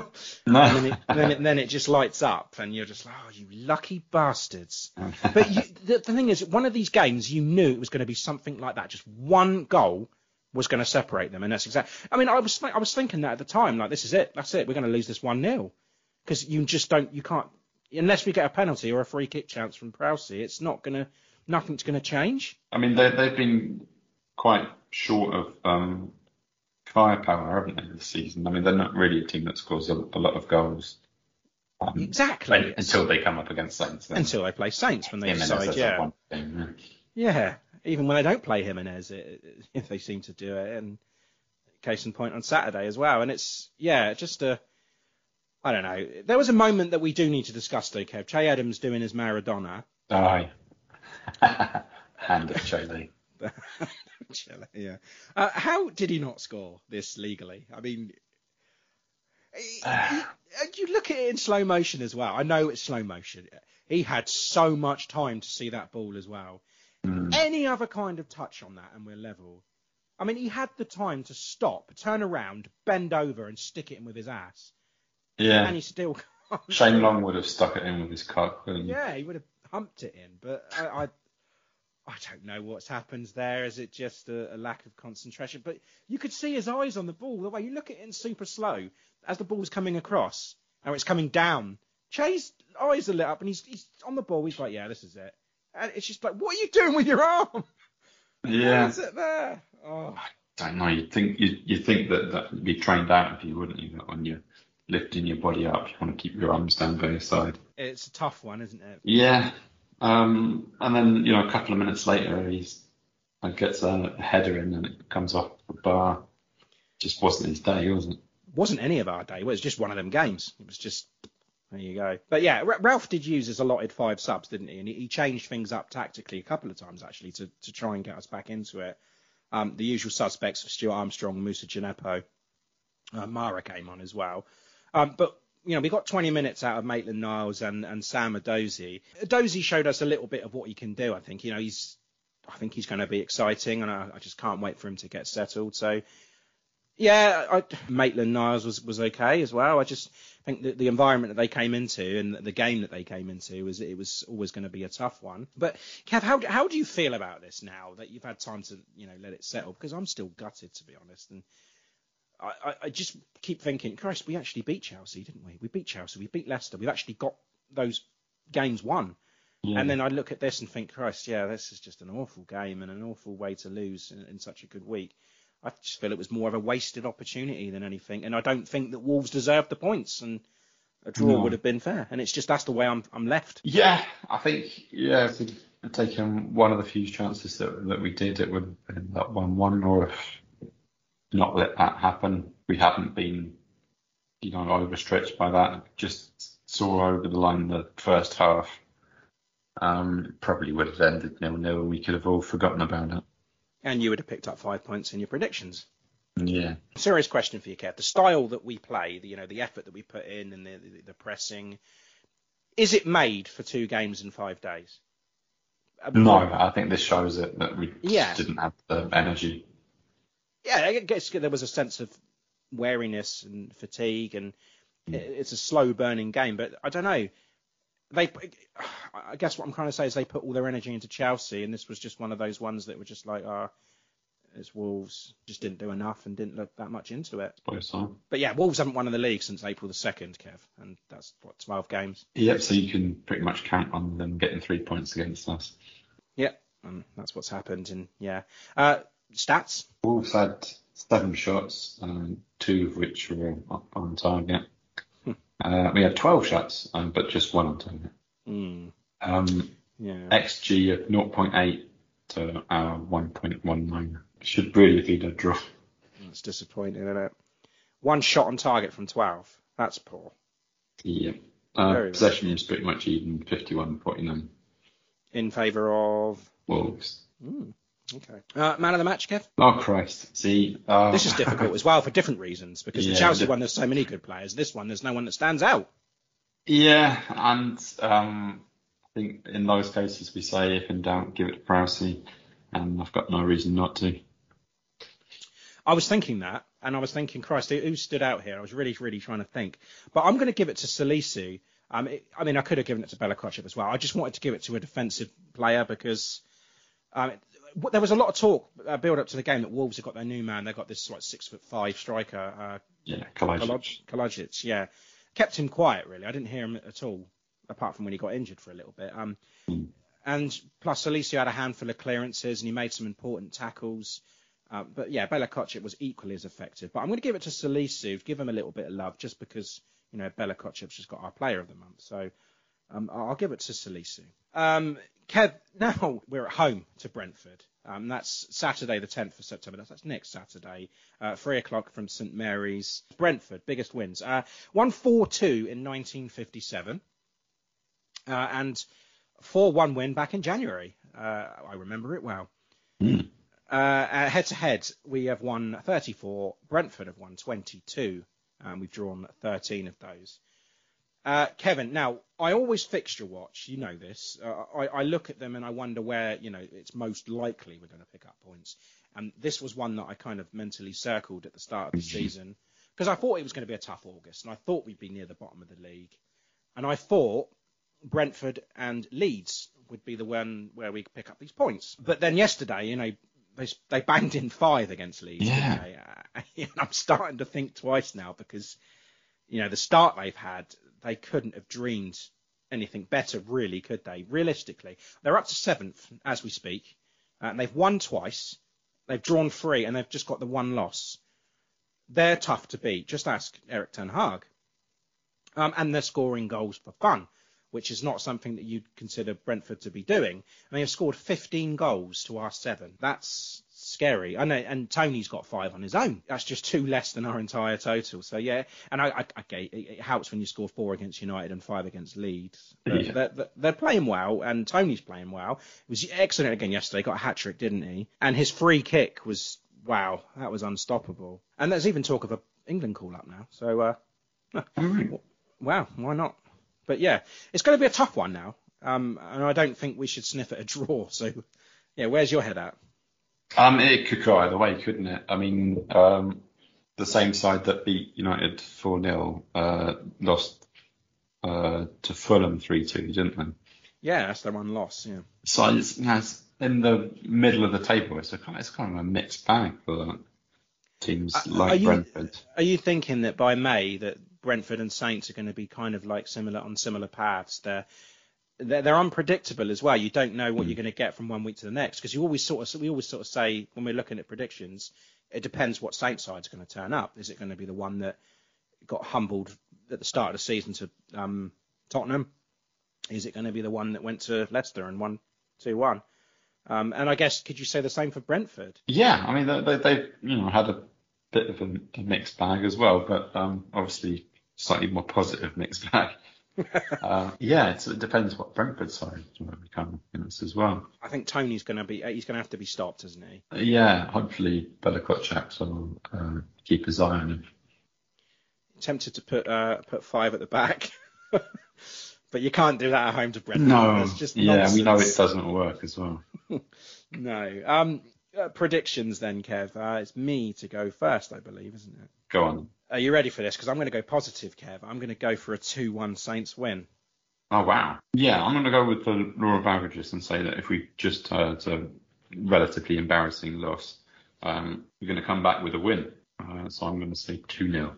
And then it, then, it, then it just lights up, and you're just like, oh, you lucky bastards. But you, the, the thing is, one of these games, you knew it was going to be something like that. Just one goal was going to separate them, and that's exactly. I mean, I was thi- I was thinking that at the time, like, this is it, that's it, we're going to lose this one 0 because you just don't, you can't, unless we get a penalty or a free kick chance from Prowse, it's not going to, nothing's going to change. I mean, they, they've been quite short of um, firepower, haven't they, this season? I mean, they're not really a team that scores a, a lot of goals. Um, Exactly. until they come up against Saints. Then. Until they play Saints when they Jimenez decide, yeah. thing, Yeah, even when they don't play Jimenez, it, it, they seem to do it. And case in point on Saturday as well. And it's yeah, just a I don't know. There was a moment that we do need to discuss though, Kev. Che Adams doing his Maradona. Aye. Hand of Chile. Yeah. Uh, how did he not score this legally? I mean, he- you look at it in slow motion as well. I know it's slow motion. He had so much time to see that ball as well. Any other kind of touch on that, and we're level. I mean, he had the time to stop, turn around, bend over, and stick it in with his ass, Yeah. and he still. Shane Long would have stuck it in with his cock. Yeah, he would have humped it in, but I, I, I don't know what's happened there. Is it just a, a lack of concentration? But you could see his eyes on the ball. The way you look at it in super slow as the ball's coming across, and it's coming down. Che's eyes are lit up, and he's he's on the ball. He's like, yeah, this is it. And it's just like, what are you doing with your arm? Yeah. Why is it there? Oh. don't know. You'd think you you think that that would be trained out of you, wouldn't you? When you're lifting your body up, you want to keep your arms down by your side. It's a tough one, isn't it? Yeah. Um, and then you know a couple of minutes later, he's uh, gets a header in and it comes off the bar. Just wasn't his day, was it? wasn't any of our day. It was just one of them games. It was just there you go. But yeah, Ralph did use his allotted five subs, didn't he? And he, he changed things up tactically a couple of times actually to, to try and get us back into it. Um, the usual suspects of Stuart Armstrong, Moussa Djenepo, uh, Mara came on as well. Um, but you know, we got 20 minutes out of Maitland Niles and, and Sam Edozie. Edozie showed us a little bit of what he can do. I think you know he's, I think he's going to be exciting, and I, I just can't wait for him to get settled. So yeah, I, Maitland Niles was, was okay as well. I just think that the environment that they came into and the game that they came into was it was always going to be a tough one. But Kev, how how do you feel about this now that you've had time to you know let it settle? Because I'm still gutted to be honest, and I, I, just keep thinking, Christ, we actually beat Chelsea, didn't we? We beat Chelsea, we beat Leicester, we've actually got those games won. Yeah. And then I look at this and think, Christ, yeah, this is just an awful game and an awful way to lose in, in such a good week. I just feel it was more of a wasted opportunity than anything, and I don't think that Wolves deserved the points, and a draw No. would have been fair. And it's just that's the way I'm I'm left. Yeah, I think yeah, if we'd taken one of the few chances that that we did, it would have been that one one, or if not let that happen, we haven't been, you know, overstretched by that. Just saw over the line the first half. Um, probably would have ended nil nil, and we could have all forgotten about it. And you would have picked up five points in your predictions. Yeah. Serious question for you, Kev. The style that we play, the, you know, the effort that we put in, and the, the, the pressing, is it made for two games in five days? No, I think this shows it that we just Yeah. didn't have the energy. Yeah, I guess there was a sense of wariness and fatigue, and it- it's a slow burning game. But I don't know. They, I guess what I'm trying to say is they put all their energy into Chelsea, and this was just one of those ones that were just like, ah, it's Wolves just didn't do enough and didn't look that much into it. But yeah, Wolves haven't won in the league since April the second, Kev, and that's what 12 games. Yep. So you can pretty much count on them getting three points against us. Yep, and that's what's happened. And yeah, uh, stats. Wolves had seven shots, um, two of which were on target. Uh, we had 12 shots, um, but just one on target. Mm, Um, yeah. XG of 0.8 to our 1.19. Should really be a draw. It's disappointing, isn't it? One shot on target from 12. That's poor. Yeah. Uh, possession is pretty much even, 51-49. In favour of. Wolves. Hmm, okay. Uh, man of the match, Kev? Oh Christ! See, uh, This is difficult as well for different reasons because the Chelsea the- one, there's so many good players. This one, there's no one that stands out. Yeah, and um, I think in those cases we say if in doubt, give it to Prowsey, and I've got no reason not to. I was thinking that, and I was thinking, Christ, who, who stood out here? I was really, really trying to think. But I'm going to give it to Salisu. Um, it, I mean, I could have given it to Bella Kotchap as well. I just wanted to give it to a defensive player because um, it- w- there was a lot of talk uh, build up to the game that Wolves have got their new man. They've got this like six foot five striker, uh, Yeah, Kalajdzic. Kalaj- Kalajdzic, yeah. Kept him quiet, really. I didn't hear him at all, apart from when he got injured for a little bit. Um, And plus, Alicio had a handful of clearances and he made some important tackles. Uh, but yeah, Bella Kotchap was equally as effective. But I'm going to give it to Salisu, give him a little bit of love, just because you know Bella Kotchap's just got our Player of the Month. So um, I'll give it to Salisu. Um, Kev, now we're at home to Brentford. Um, that's Saturday, the 10th of September. That's, that's next Saturday, uh, three o'clock from St Mary's. Brentford, biggest wins. Uh, 1-4-2 in 1957, uh, and 4-1 win back in January. Uh, I remember it well. Uh, head to head, we have won 34. Brentford have won 22. And we've drawn 13 of those. Uh, Kevin, now I always fixture watch. You know this. Uh, I, I look at them and I wonder where you know it's most likely we're going to pick up points. And this was one that I kind of mentally circled at the start of the season because I thought it was going to be a tough August, and I thought we'd be near the bottom of the league, and I thought Brentford and Leeds would be the one where we could pick up these points. But then yesterday, you know, they they banged in five against Leeds. Yeah. Uh, and I'm starting to think twice now because you know the start they've had, they couldn't have dreamed anything better, really, could they? Realistically, they're up to seventh as we speak, uh, and they've won twice, they've drawn three, and they've just got the one loss. They're tough to beat. Just ask Erik ten Hag. Um, and they're scoring goals for fun, which is not something that you'd consider Brentford to be doing. And they have scored 15 goals to our seven. That's scary. I know, and Toney's got five on his own. That's just two less than our entire total. So yeah, and I, I okay, it, it helps when you score four against United and five against Leeds. Yeah. they're, they're- playing well, and Toney's playing well. He was excellent again yesterday. Got a hat trick, didn't he? And his free kick was wow, that was unstoppable. And there's even talk of a England call up now. So uh, wow, why not? But yeah, it's going to be a tough one now. Um, and I don't think we should sniff at a draw. So yeah, where's your head at? Um, it could go either way, couldn't it? I mean, um, the same side that beat United 4 0 uh, lost uh, to Fulham 3 2, didn't they? Yeah, that's their one loss. Yeah. So it's, you know, it's in the middle of the table. It's, a, kind- it's kind of a mixed bag for teams Uh, like are you- Brentford. Are you thinking that by May that Brentford and Saints are going to be kind of like similar on similar paths? They're they're, they're unpredictable as well. You don't know what you're going to get from one week to the next because you always sort of we always sort of say when we're looking at predictions, it depends what Saints side's going to turn up. Is it going to be the one that got humbled at the start of the season to um, Tottenham? Is it going to be the one that went to Leicester and won two one? Um, and I guess could you say the same for Brentford? Yeah, I mean, they, they, they've you know had a bit of a, a mixed bag as well, but um, obviously slightly more positive mixed bag. uh, yeah, it's, it depends what Brentford side will become against as well. I think Toney's going to be he's going to have to be stopped, isn't he? Uh, yeah, hopefully Bella Kotchap will uh, keep his eye on him. tempted to put uh, put five at the back, but you can't do that at home to Brentford. No, That's just yeah, we know it doesn't work as well. No. Um, uh, predictions then, Kev. Uh, it's me to go first, I believe, isn't it? Go on. Are you ready for this? Because I'm going to go positive, Kev. I'm going to go for a 2-1 Saints win. Oh wow. Yeah, I'm going to go with the law of averages and say that if we just had a relatively embarrassing loss, um, we're going to come back with a win. Uh, so I'm going to say 2 0.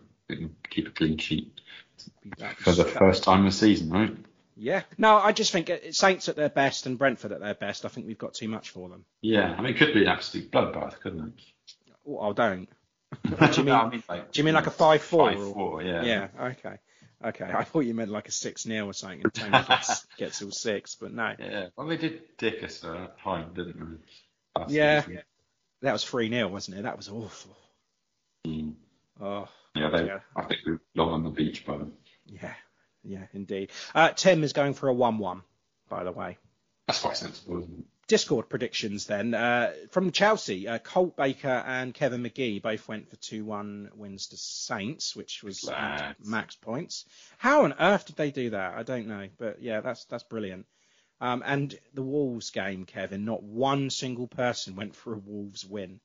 Keep a clean sheet for the first time this season, right? Yeah. No, I just think Saints at their best and Brentford at their best. I think we've got too much for them. Yeah, I mean, it could be an absolute bloodbath, couldn't it? Oh, I don't. Do you mean? No, I mean like, do you mean like a 5-4? or- 5-4, yeah. Yeah. Okay. Okay. I thought you meant like a 6 0 or something. And Toney gets, gets all six, but no. Yeah, well, they did dick us at didn't they? Yeah. season. That was 3 0, wasn't it? That was awful. Mm. Oh, Yeah, they, Yeah. I think we belong on the beach by them. Yeah, yeah, indeed. Uh, Tim is going for a 1 1, by the way. That's quite sensible, isn't it? Discord predictions then. Uh, from Chelsea, uh, Colt Baker and Kevin McGee both went for 2 1 wins to Saints, which was max points. How on earth did they do that? I don't know. But yeah, that's that's brilliant. Um, and the Wolves game, Kevin, not one single person went for a Wolves win.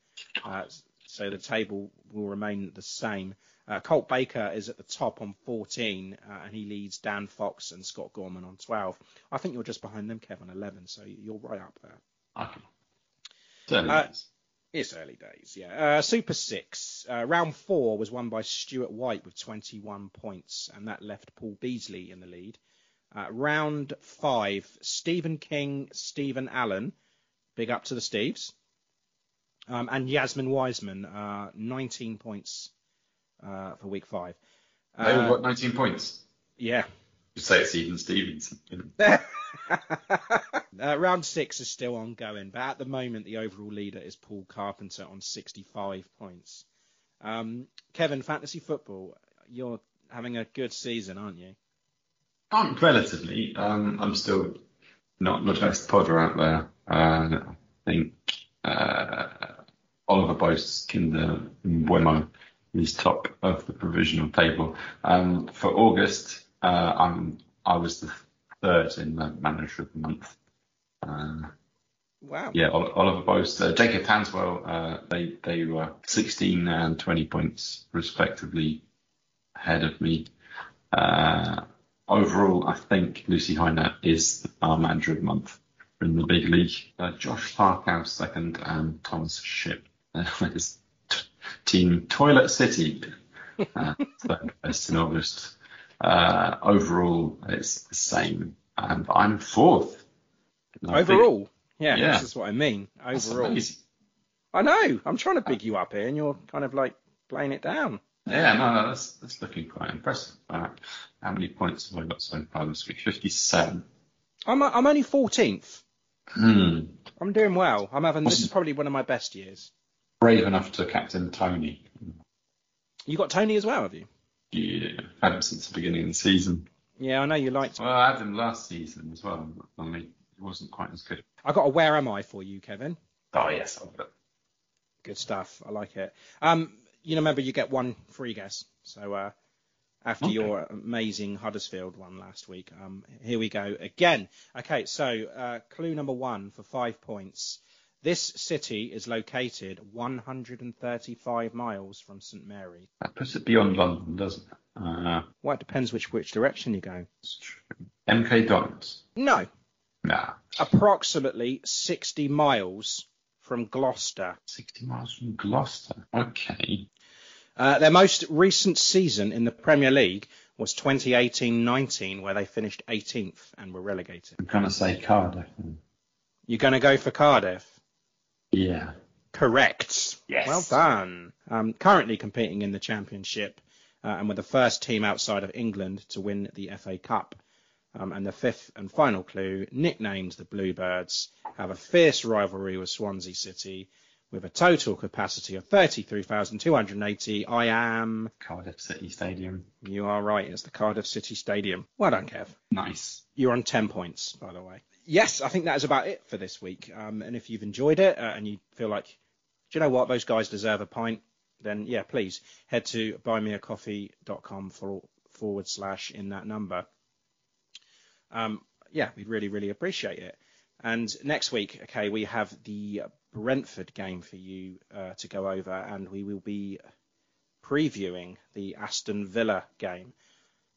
Uh, so the table will remain the same. Uh, Colt Baker is at the top on 14, uh, and he leads Dan Fox and Scott Gorman on 12. I think you're just behind them, Kevin, 11, so you're right up there. Okay. Certainly Uh, is. It's early days, yeah. Uh, Super Six, uh, round four was won by Stuart White with 21 points, and that left Paul Beasley in the lead. Uh, round five, Stephen King, Stephen Allen, big up to the Steves, um, and Yasmin Wiseman, uh, 19 points uh, for week five. They all Uh, got 19 points. yeah. You say it's you know. uh, round six is still ongoing, but at the moment the overall leader is Paul Carpenter on 65 points. Um, Kevin, fantasy football, you're having a good season, aren't you? Um, relatively. Um, I'm still not the best podder out there. Uh, I think uh, Oliver Boast, Kinder Buemo is top of the provisional table. Um, for August, uh, I'm, I was the third in the manager of the month. Uh, Wow. yeah, Oliver Boast, uh, Jacob Tanswell, uh, they they were 16 and 20 points respectively ahead of me. Uh, overall, I think Lucy Heiner is the our manager of the month in the big league. Uh, Josh Parkhouse second and Thomas Ship team Toilet City uh, best in August. Uh, overall, it's the same, and I'm fourth. And I think- Overall? Yeah, Yeah. this is what I mean. Overall. I know. I'm trying to big you up here, and you're kind of like playing it down. Yeah, no, that's that's looking quite impressive. Uh, how many points have I got so far this week? Fifty-seven. I'm I'm only 14th. Hmm. I'm doing well. I'm having this is probably one of my best years. Brave enough to captain Toney. You got Toney as well, have you? Yeah, had him since the beginning of the season. Yeah, I know you liked. Well, I had him last season as well. but Only he wasn't quite as good. I got a where am I for you, Kevin. Oh yes, I've got. Good stuff. I like it. Um, you know, remember you get one free guess. So uh, after Okay. your amazing Huddersfield one last week, um, here we go again. Okay, so uh, clue number one for five points. This city is located 135 miles from St Mary. That puts it beyond London, doesn't it? Uh, Well, it depends which which direction you go. MK Dons. No, Nah, approximately 60 miles from Gloucester. 60 miles from Gloucester. Okay. Uh, their most recent season in the Premier League was 2018-19, where they finished 18th and were relegated. I'm gonna say Cardiff. You're going to go for Cardiff? Yeah. Correct. Yes. Well done. Um, currently competing in the Championship uh, and were the first team outside of England to win the FA Cup. Um, and the fifth and final clue, nicknamed the Bluebirds, have a fierce rivalry with Swansea City with a total capacity of 33,280. I am, Cardiff City Stadium. you are right, it's the Cardiff City Stadium. Well done, Kev. Nice. You're on 10 points, by the way. Yes, I think that is about it for this week. Um, and if you've enjoyed it uh, and you feel like, do you know what, those guys deserve a pint, then yeah, please head to buymeacoffee.com for, forward slash in that number. Um, yeah, we'd really, really appreciate it. And next week, okay, we have the Brentford game for you uh, to go over, and we will be previewing the Aston Villa game.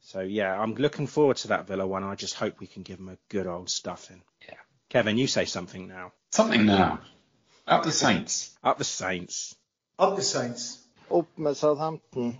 So yeah, I'm looking forward to that Villa one. I just hope we can give them a good old stuffing. Yeah. Kevin, you say something now. Something now. Up the Saints. Up the Saints. Up the Saints. Upp med Southampton.